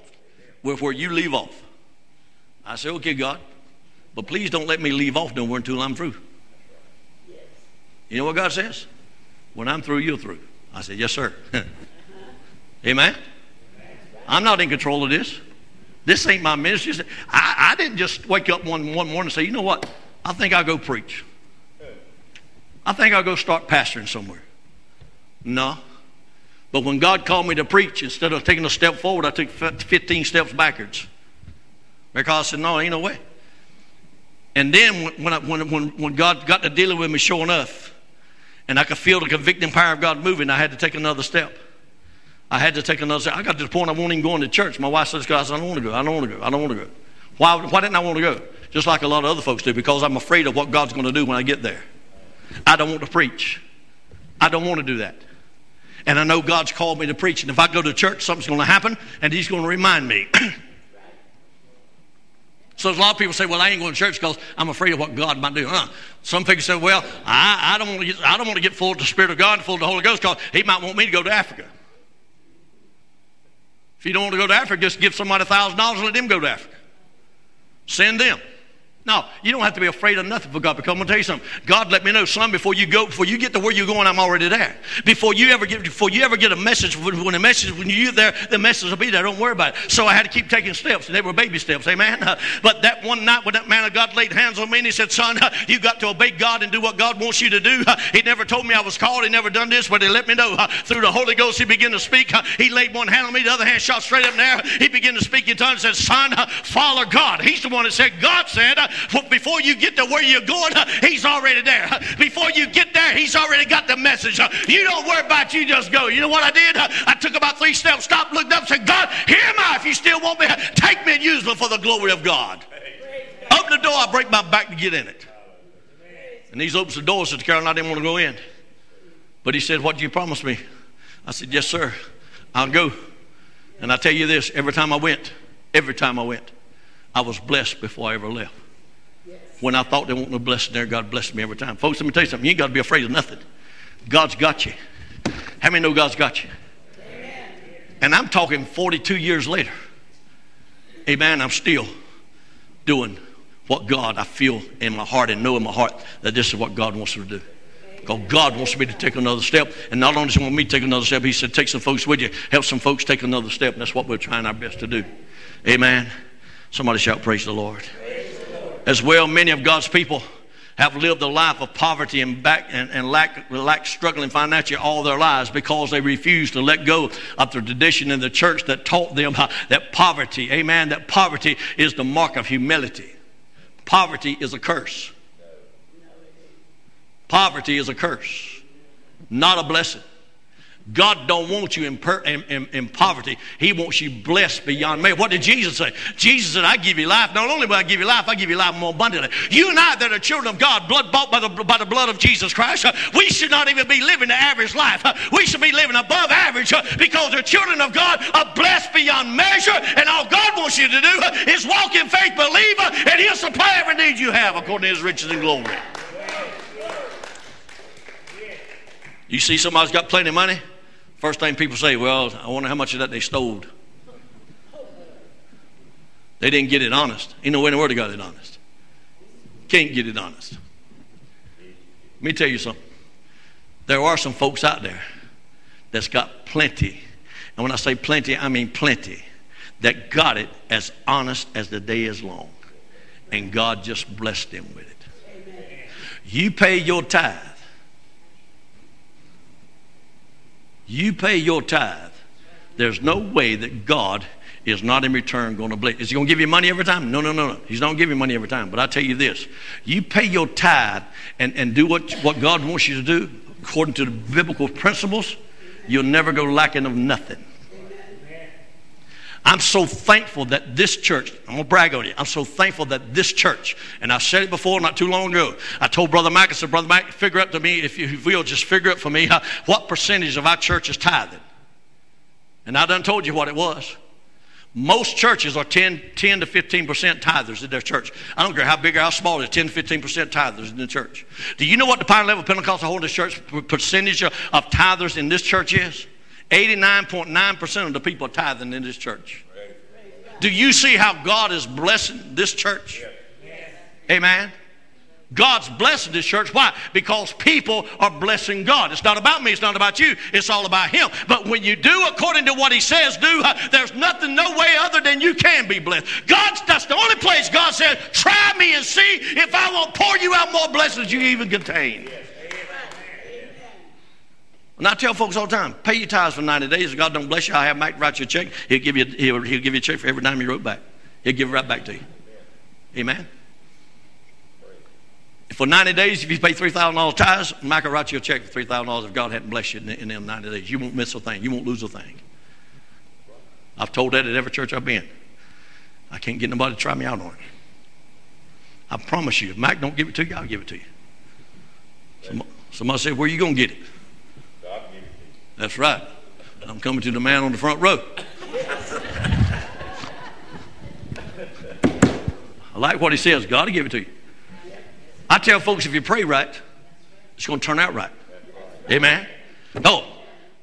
with where you leave off. I say, okay, God, but please don't let me leave off nowhere until I'm through. You know what God says? When I'm through, you're through. I said, yes, sir. Amen. I'm not in control of this. This ain't my ministry. I, I didn't just wake up one, one morning and say, you know what? I think I'll go preach. I think I'll go start pastoring somewhere. No. But when God called me to preach, instead of taking a step forward, I took 15 steps backwards. Because I said, no, ain't no way. And then when, I, when, when, when God got to dealing with me sure enough, and I could feel the convicting power of God moving, I had to take another step. I had to take another. I got to the point I wasn't even going to church. My wife says, "God, I don't want to go. I don't want to go. I don't want to go. Why, why didn't I want to go? Just like a lot of other folks do, because I'm afraid of what God's going to do when I get there. I don't want to preach. I don't want to do that. And I know God's called me to preach. And if I go to church, something's going to happen, and He's going to remind me. So a lot of people say, "Well, I ain't going to church because I'm afraid of what God might do." Huh? Some people say, "Well, I, I don't want to get I don't want to get full of the Spirit of God, full of the Holy Ghost, because He might want me to go to Africa." If you don't want to go to Africa, just give somebody a thousand dollars and let them go to Africa. Send them. No, you don't have to be afraid of nothing for God. Because I'm going to tell you something. God let me know, son, before you go, before you get to where you're going, I'm already there. Before you ever get, before you ever get a message, when a message, when you get there, the message will be there. Don't worry about it. So I had to keep taking steps, and they were baby steps. Amen. But that one night when that man of God laid hands on me and he said, son, you got to obey God and do what God wants you to do. He never told me I was called. He never done this, but he let me know. Through the Holy Ghost, he began to speak. He laid one hand on me, the other hand shot straight up in there. He began to speak in tongues and said, son, follow God. He's the one that said, God said, before you get to where you're going, He's already there. Before you get there, He's already got the message. You don't worry about you just go. You know what I did? I took about three steps, stopped, looked up, said, God, here am I. If you still want me, take me and use me for the glory of God. Open the door, I break my back to get in it. And he's opens the door, said, Carol, I didn't want to go in. But he said, What do you promise me? I said, Yes, sir. I'll go. And I tell you this every time I went, every time I went, I was blessed before I ever left. When I thought there wasn't no blessing there, God blessed me every time. Folks, let me tell you something. You ain't got to be afraid of nothing. God's got you. How many know God's got you? Amen. And I'm talking 42 years later. Amen. I'm still doing what God I feel in my heart and know in my heart that this is what God wants me to do. Because God wants me to take another step. And not only does He want me to take another step, He said, take some folks with you. Help some folks take another step. And that's what we're trying our best to do. Amen. Somebody shout, Praise the Lord. As well, many of God's people have lived a life of poverty and, back, and, and lack, lack struggling financially all their lives because they refused to let go of the tradition in the church that taught them how, that poverty, amen, that poverty is the mark of humility. Poverty is a curse. Poverty is a curse, not a blessing. God don't want you in, per, in, in, in, poverty. He wants you blessed beyond measure. What did Jesus say? Jesus said, I give you life. Not only will I give you life, I give you life more abundantly. You and I that are children of God, blood bought by the, by the blood of Jesus Christ, we should not even be living the average life. We should be living above average because the children of God are blessed beyond measure. And all God wants you to do is walk in faith, believe, and He'll supply every need you have according to His riches and glory. You see somebody's got plenty of money? First thing people say, well, I wonder how much of that they stole. They didn't get it honest. Ain't no way in the world they got it honest. Can't get it honest. Let me tell you something. There are some folks out there that's got plenty. And when I say plenty, I mean plenty. That got it as honest as the day is long. And God just blessed them with it. You pay your tithe you pay your tithe, there's no way that God is not in return going to bless. Is he going to give you money every time? No, no, no, no. He's not going to give you money every time. But I tell you this you pay your tithe and, and do what, what God wants you to do according to the biblical principles, you'll never go lacking of nothing. I'm so thankful that this church, I'm going to brag on you. I'm so thankful that this church, and I said it before not too long ago. I told Brother Mike, I said, Brother Mike, figure out to me, if you will, just figure out for me what percentage of our church is tithing. And I done told you what it was. Most churches are 10, 10 to 15% tithers in their church. I don't care how big or how small it is, 10 to 15% tithers in the church. Do you know what the Pine Level Pentecostal Holiness Church percentage of tithers in this church is? 89.9% of the people are tithing in this church. Do you see how God is blessing this church? Amen. God's blessing this church. Why? Because people are blessing God. It's not about me, it's not about you, it's all about Him. But when you do according to what He says, do, there's nothing, no way other than you can be blessed. God's, that's the only place God says, try me and see if I won't pour you out more blessings you even contain. And I tell folks all the time, pay your tithes for 90 days. If God don't bless you, I'll have Mike write you a check. He'll give you, he'll, he'll give you a check for every dime you wrote back. He'll give it right back to you. Amen. For 90 days, if you pay $3,000 tithes, Mike will write you a check for $3,000 if God hadn't blessed you in, in them 90 days. You won't miss a thing. You won't lose a thing. I've told that at every church I've been. I can't get nobody to try me out on it. I promise you, if Mike don't give it to you, I'll give it to you. somebody said, where are you going to get it? That's right. I'm coming to the man on the front row. I like what he says. God will give it to you. I tell folks if you pray right, it's going to turn out right. Amen. No,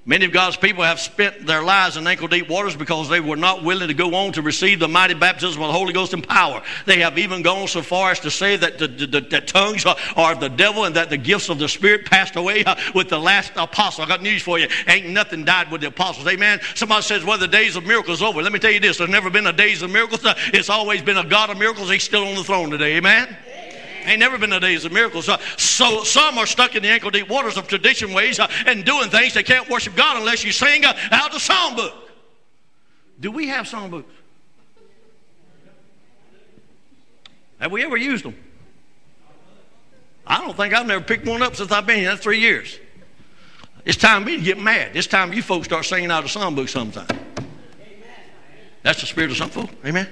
Many of God's people have spent their lives in ankle deep waters because they were not willing to go on to receive the mighty baptism of the Holy Ghost and power. They have even gone so far as to say that the, the, the tongues are, are, the devil and that the gifts of the Spirit passed away uh, with the last apostle. I got news for you. Ain't nothing died with the apostles. Amen. Somebody says, well, the days of miracles over. Let me tell you this. There's never been a days of miracles. Uh, it's always been a God of miracles. He's still on the throne today. Amen. Ain't never been a days of miracles. Uh, so some are stuck in the ankle deep waters of tradition ways uh, and doing things. They can't worship God unless you sing uh, out the songbook. Do we have songbooks? Have we ever used them? I don't think I've never picked one up since I've been here. That's three years. It's time me to get mad. It's time you folks start singing out of songbook sometime. That's the spirit of some folk. Amen.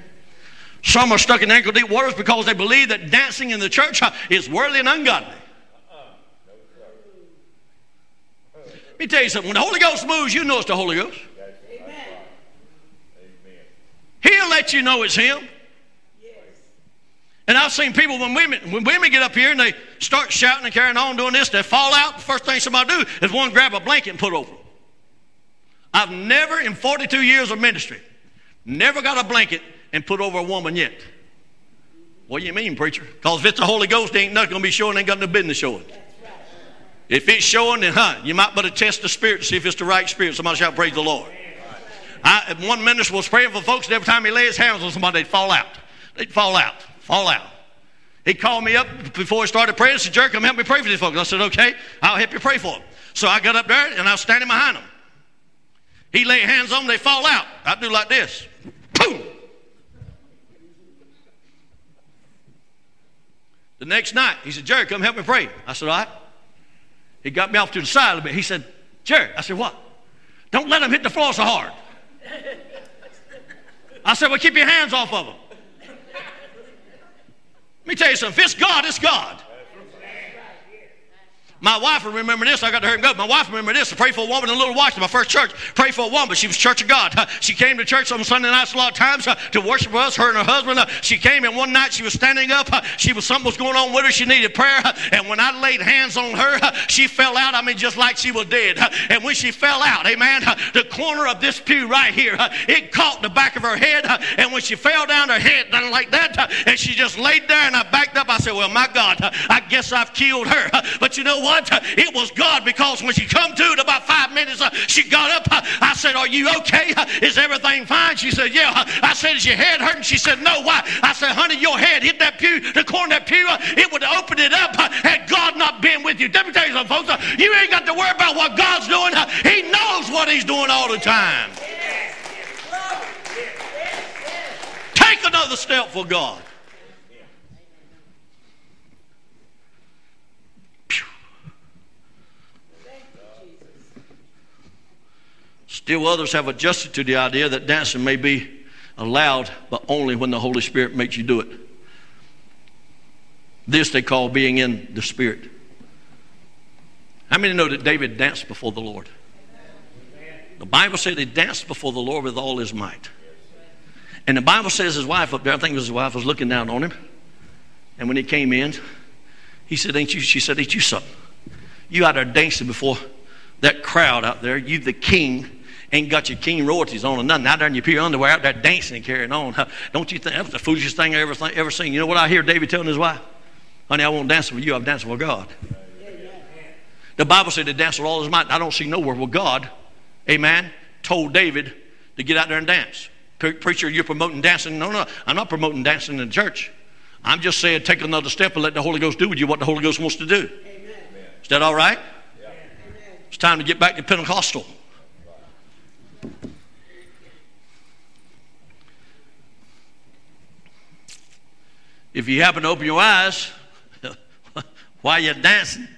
Some are stuck in ankle deep waters because they believe that dancing in the church is worldly and ungodly. Let me tell you something. When the Holy Ghost moves, you know it's the Holy Ghost. Amen. He'll let you know it's Him. And I've seen people when women when women get up here and they start shouting and carrying on doing this, they fall out. The first thing somebody do is one grab a blanket and put over them. I've never in 42 years of ministry never got a blanket and put over a woman yet. What do you mean, preacher? Because if it's the Holy Ghost, ain't nothing going to be showing, ain't got no business showing. If it's showing, then huh, you might better test the spirit to see if it's the right spirit. Somebody shout, praise the Lord. I, one minister was praying for folks, and every time he laid his hands on somebody, they'd fall out. They'd fall out, fall out. He called me up before he started praying and said, Jerry, come help me pray for these folks. I said, okay, I'll help you pray for them. So I got up there and I was standing behind them. He laid hands on them, they fall out. I do like this. Boom! The next night, he said, Jerry, come help me pray. I said, all right. He got me off to the side a little bit. He said, Jerry, I said, what? Don't let him hit the floor so hard. I said, well, keep your hands off of him. Let me tell you something. If it's God, it's God. My wife will remember this. I got to hear him go. My wife remember this. I prayed for a woman in a Little watch in my first church. Prayed for a woman. She was Church of God. She came to church on Sunday nights a lot of times uh, to worship with us, her and her husband. Uh, she came and one night she was standing up. Uh, she was something was going on with her. She needed prayer. Uh, and when I laid hands on her, uh, she fell out. I mean, just like she was dead. Uh, and when she fell out, amen, the corner of this pew right here, it caught the back of her head. And when she fell down, her head done like that. And she just laid there and I backed up. I said, well, my God, I guess I've killed her. But you know what? What? It was God because when she come to it about five minutes, uh, she got up. Uh, I said, Are you okay? Uh, is everything fine? She said, Yeah. I said, Is your head hurting? She said, No. Why? I said, Honey, your head hit that pew, the corner of that pew. It would have opened it up had God not been with you. Let me tell you something, folks. You ain't got to worry about what God's doing. He knows what He's doing all the time. Take another step for God. Still, others have adjusted to the idea that dancing may be allowed, but only when the Holy Spirit makes you do it. This they call being in the Spirit. How many know that David danced before the Lord? The Bible said he danced before the Lord with all his might. And the Bible says his wife up there, I think his wife, was looking down on him. And when he came in, he said, Ain't you? She said, Ain't you something? You out there dancing before that crowd out there. You the king. Ain't got your king royalties on or nothing. Out there in your pure underwear, out there dancing and carrying on. Don't you think that's the foolishest thing I ever, ever seen? You know what I hear David telling his wife? Honey, I won't dance with you, I'm dancing with God. The Bible said to dance with all his might. I don't see nowhere where God, amen, told David to get out there and dance. Preacher, you're promoting dancing. No, no, I'm not promoting dancing in the church. I'm just saying take another step and let the Holy Ghost do with you what the Holy Ghost wants to do. Amen. Is that all right? Yeah. It's time to get back to Pentecostal. If you happen to open your eyes while you're dancing,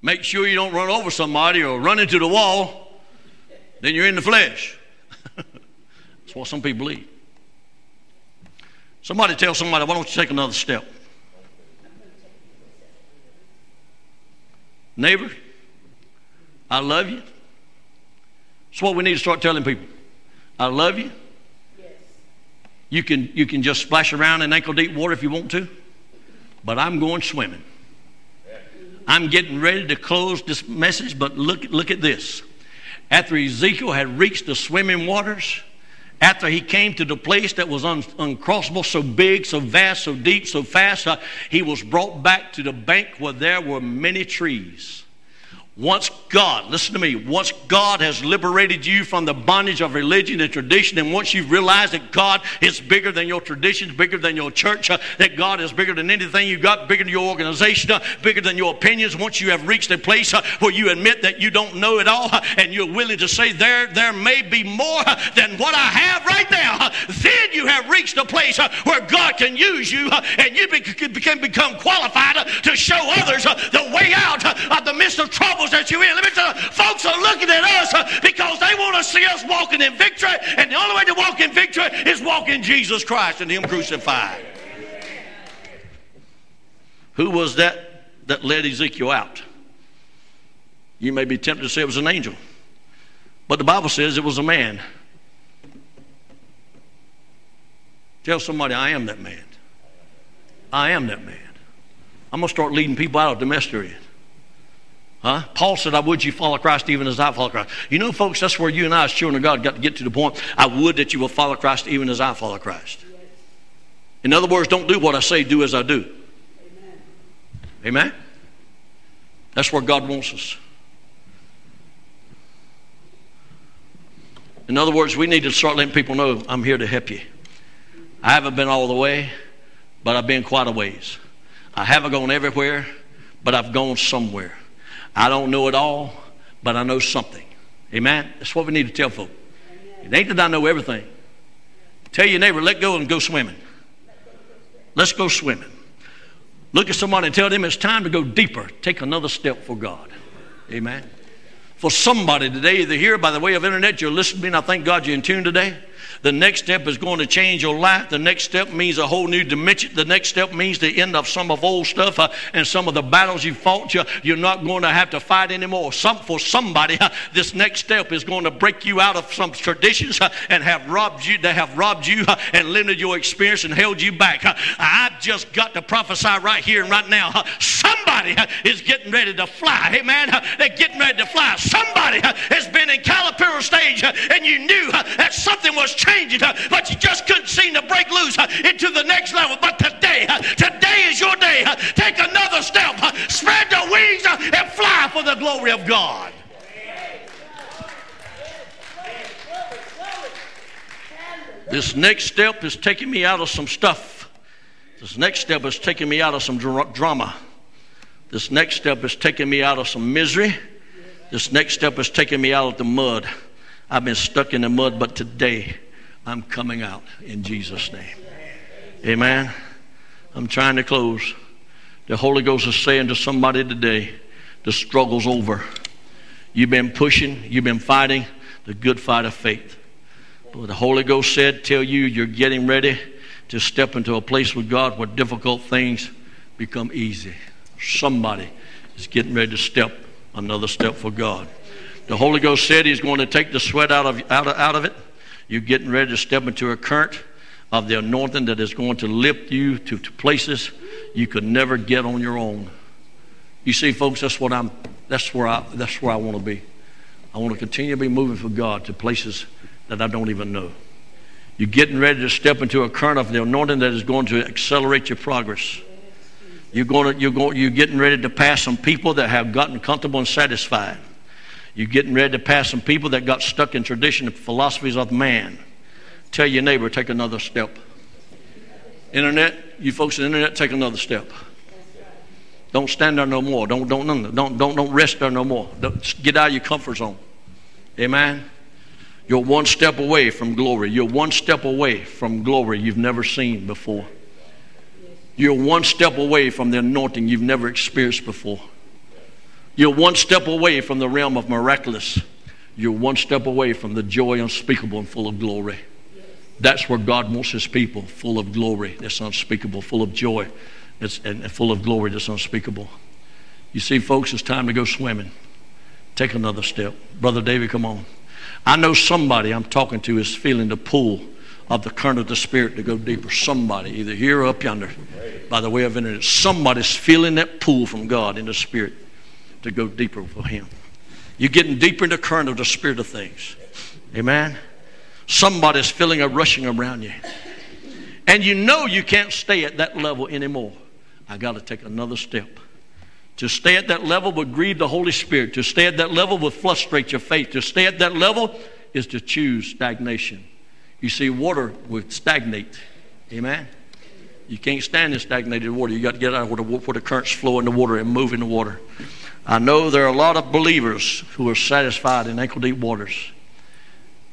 make sure you don't run over somebody or run into the wall, then you're in the flesh. That's what some people believe. Somebody tell somebody, why don't you take another step? Neighbor, I love you. That's what we need to start telling people. I love you. You can, you can just splash around in ankle deep water if you want to, but I'm going swimming. I'm getting ready to close this message, but look, look at this. After Ezekiel had reached the swimming waters, after he came to the place that was un- uncrossable, so big, so vast, so deep, so fast, uh, he was brought back to the bank where there were many trees. Once God, listen to me, once God has liberated you from the bondage of religion and tradition, and once you've realized that God is bigger than your traditions, bigger than your church, uh, that God is bigger than anything you've got, bigger than your organization, uh, bigger than your opinions, once you have reached a place uh, where you admit that you don't know it all uh, and you're willing to say, there, there may be more uh, than what I have right now, uh, then you have reached a place where God can use you and you be, can become qualified to show others the way out of the midst of trouble that you in. Let me tell you, folks are looking at us uh, because they want to see us walking in victory, and the only way to walk in victory is walking Jesus Christ and Him crucified. Who was that that led Ezekiel out? You may be tempted to say it was an angel, but the Bible says it was a man. Tell somebody, I am that man. I am that man. I'm going to start leading people out of the mystery. Huh? Paul said, I would you follow Christ even as I follow Christ. You know, folks, that's where you and I, as children of God, got to get to the point. I would that you will follow Christ even as I follow Christ. In other words, don't do what I say, do as I do. Amen? Amen? That's where God wants us. In other words, we need to start letting people know I'm here to help you. I haven't been all the way, but I've been quite a ways. I haven't gone everywhere, but I've gone somewhere. I don't know it all, but I know something. Amen? That's what we need to tell folk. It ain't that I know everything. Tell your neighbor, let go and go swimming. Let's go swimming. Look at somebody and tell them it's time to go deeper. Take another step for God. Amen. For somebody today, either here by the way of internet, you're listening, I thank God you're in tune today. The next step is going to change your life. The next step means a whole new dimension. The next step means the end of some of old stuff uh, and some of the battles you fought. You, you're not going to have to fight anymore. Some, for somebody, uh, this next step is going to break you out of some traditions uh, and have robbed you. They have robbed you uh, and limited your experience and held you back. Uh, I've just got to prophesy right here and right now. Somebody is getting ready to fly. Hey man, they're getting ready to fly. Somebody has been in Calipero stage and you knew that something was but you just couldn't seem to break loose uh, into the next level. But today, uh, today is your day. Uh, take another step, spread the wings, and fly for the glory of God. This next step is taking me out of some stuff. This next step is taking me out of some drama. This next step is taking me out of some misery. This next step is taking me out of the mud. I've been stuck in the mud, but today I'm coming out in Jesus' name. Amen. I'm trying to close. The Holy Ghost is saying to somebody today, the struggle's over. You've been pushing, you've been fighting the good fight of faith. But the Holy Ghost said, Tell you you're getting ready to step into a place with God where difficult things become easy. Somebody is getting ready to step another step for God. The Holy Ghost said He's going to take the sweat out of, out of, out of it. You're getting ready to step into a current of the anointing that is going to lift you to, to places you could never get on your own. You see, folks, that's what I'm that's where I that's where I want to be. I want to continue to be moving for God to places that I don't even know. You're getting ready to step into a current of the anointing that is going to accelerate your progress. You're, going to, you're, going, you're getting ready to pass some people that have gotten comfortable and satisfied. You're getting ready to pass some people that got stuck in tradition and philosophies of man. Tell your neighbor, take another step. Internet, you folks on the internet, take another step. Don't stand there no more. Don't, don't, don't, don't, don't rest there no more. Don't, get out of your comfort zone. Amen. You're one step away from glory. You're one step away from glory you've never seen before. You're one step away from the anointing you've never experienced before. You're one step away from the realm of miraculous. You're one step away from the joy unspeakable and full of glory. That's where God wants his people, full of glory that's unspeakable, full of joy that's, and full of glory that's unspeakable. You see, folks, it's time to go swimming. Take another step. Brother David, come on. I know somebody I'm talking to is feeling the pull of the current of the Spirit to go deeper. Somebody, either here or up yonder, by the way of internet, somebody's feeling that pull from God in the Spirit to go deeper for Him. You're getting deeper in the current of the Spirit of things. Amen? Somebody's feeling a rushing around you. And you know you can't stay at that level anymore. I got to take another step. To stay at that level would grieve the Holy Spirit. To stay at that level would frustrate your faith. To stay at that level is to choose stagnation. You see, water would stagnate. Amen? You can't stand in stagnated water. You got to get out where the, where the currents flow in the water and move in the water. I know there are a lot of believers who are satisfied in ankle deep waters.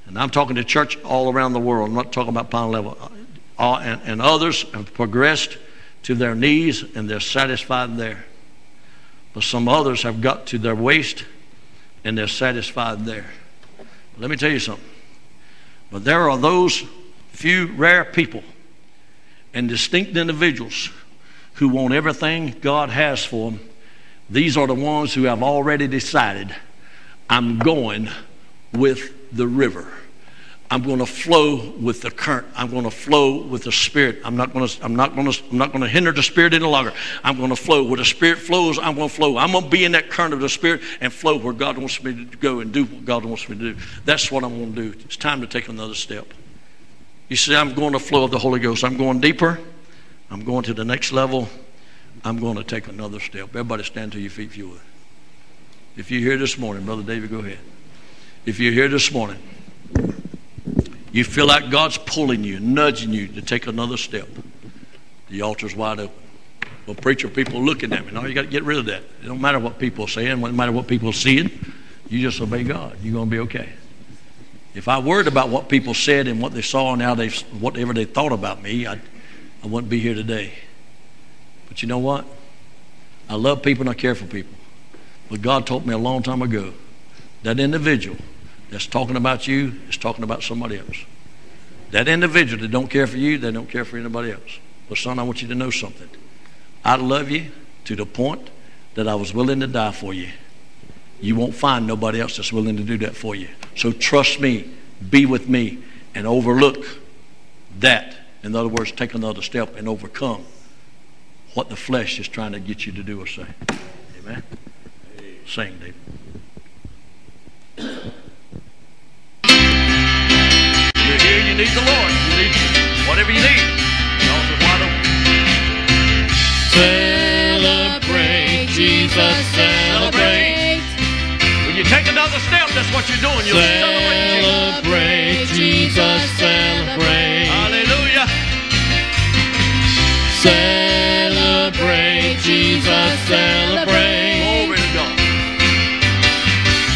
And I'm talking to church all around the world. I'm not talking about Pine Level. Uh, and, and others have progressed to their knees and they're satisfied there. But some others have got to their waist and they're satisfied there. Let me tell you something. But there are those few rare people and distinct individuals who want everything God has for them. These are the ones who have already decided I'm going with the river. I'm going to flow with the current. I'm going to flow with the Spirit. I'm not going to, I'm not going to, I'm not going to hinder the Spirit any longer. I'm going to flow. Where the Spirit flows, I'm going to flow. I'm going to be in that current of the Spirit and flow where God wants me to go and do what God wants me to do. That's what I'm going to do. It's time to take another step. You see, I'm going to flow of the Holy Ghost. I'm going deeper. I'm going to the next level. I'm going to take another step. Everybody stand to your feet if you would. If you're here this morning, Brother David, go ahead. If you're here this morning, you feel like God's pulling you, nudging you to take another step. The altar's wide open. Well, preacher, people looking at me. No, you got to get rid of that. It don't matter what people are saying. It don't matter what people are seeing. You just obey God. You're going to be okay. If I worried about what people said and what they saw and how they, whatever they thought about me, I, I wouldn't be here today. But you know what? I love people and I care for people. But God told me a long time ago that individual that's talking about you is talking about somebody else. That individual that don't care for you, they don't care for anybody else. But son, I want you to know something. I love you to the point that I was willing to die for you. You won't find nobody else that's willing to do that for you. So trust me, be with me, and overlook that. In other words, take another step and overcome what the flesh is trying to get you to do or say. Amen. Sing, David. You're here, you need the Lord. You need whatever you need. Celebrate, Jesus, celebrate. When you take another step, that's what you're doing. You'll celebrate, Jesus, celebrate. Hallelujah. Celebrate, Jesus, celebrate. Glory to God.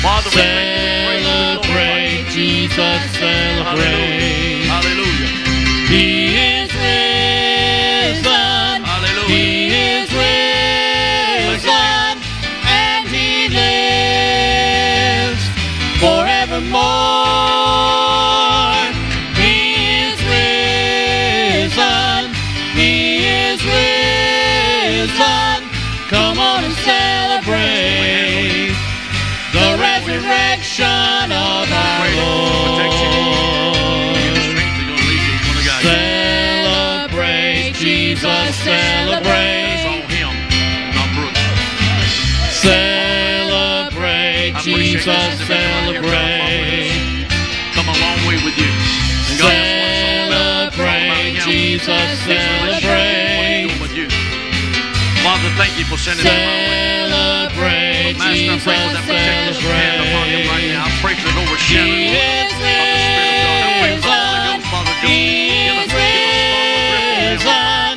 Father, celebrate, thank you for sending him my way. Celebrate, Master, I pray for that protective hand upon him right celebrate. now. I pray for the overshadowing of the Spirit of God. I pray for the Holy Ghost, Father. Give us, is give us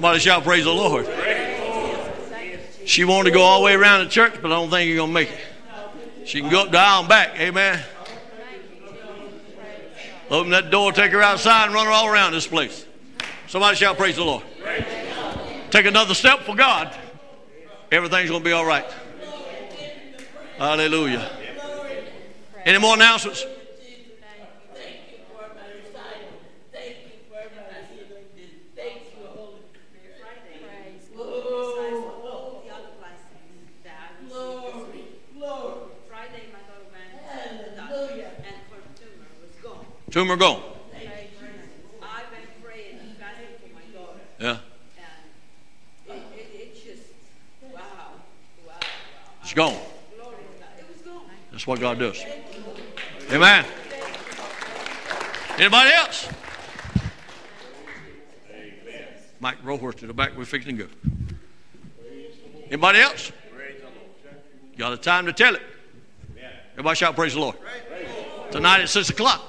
Somebody shout, Praise the Lord. She wanted to go all the way around the church, but I don't think you're going to make it. She can go up the aisle and back. Amen. Open that door, take her outside, and run her all around this place. Somebody shout, Praise the Lord. Take another step for God. Everything's going to be all right. Hallelujah. Any more announcements? Friday, my daughter went to the doctor, and her tumor was gone. Tumor gone. I've been praying for my daughter, Yeah. and it, it, it just, wow, wow, wow. It's gone. Glory. It was gone. That's what God does. Amen. Anybody else? Mike Rohorst to the back. We're fixing to go. Anybody else? Got a time to tell it. Everybody shout, Praise the Lord. Tonight at 6 o'clock.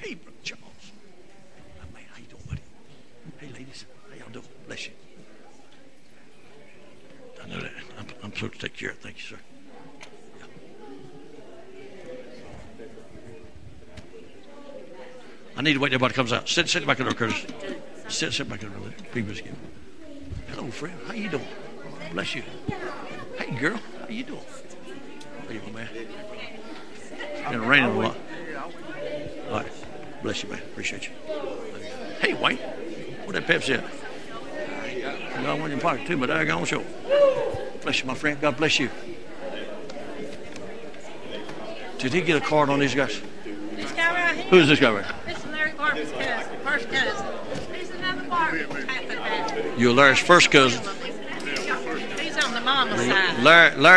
Hey, Brother Charles. Oh, man, how you doing, buddy? Hey, ladies. How y'all doing? Bless you. I know that. To take care. Thank you, sir. I need to wait till everybody comes out. Sit, sit back in there, Curtis. Sit, sit back in there. Big biscuit. Hello, friend. How you doing? Bless you. Hey, girl. How you doing? How you doing, man? It's been raining a lot. All right. Bless you, man. Appreciate you. Hey, Wayne. Where that Pepsi? I got one in your pocket too, but I got on show. Bless you, my friend. God bless you. Did he get a card on these guys? This guy right here. Who is this guy right here? This is Larry Barbee's cousin, first cousin. He's another Barber. Half of that. You're Larry's first cousin. He's on the mama's side. Larry, Larry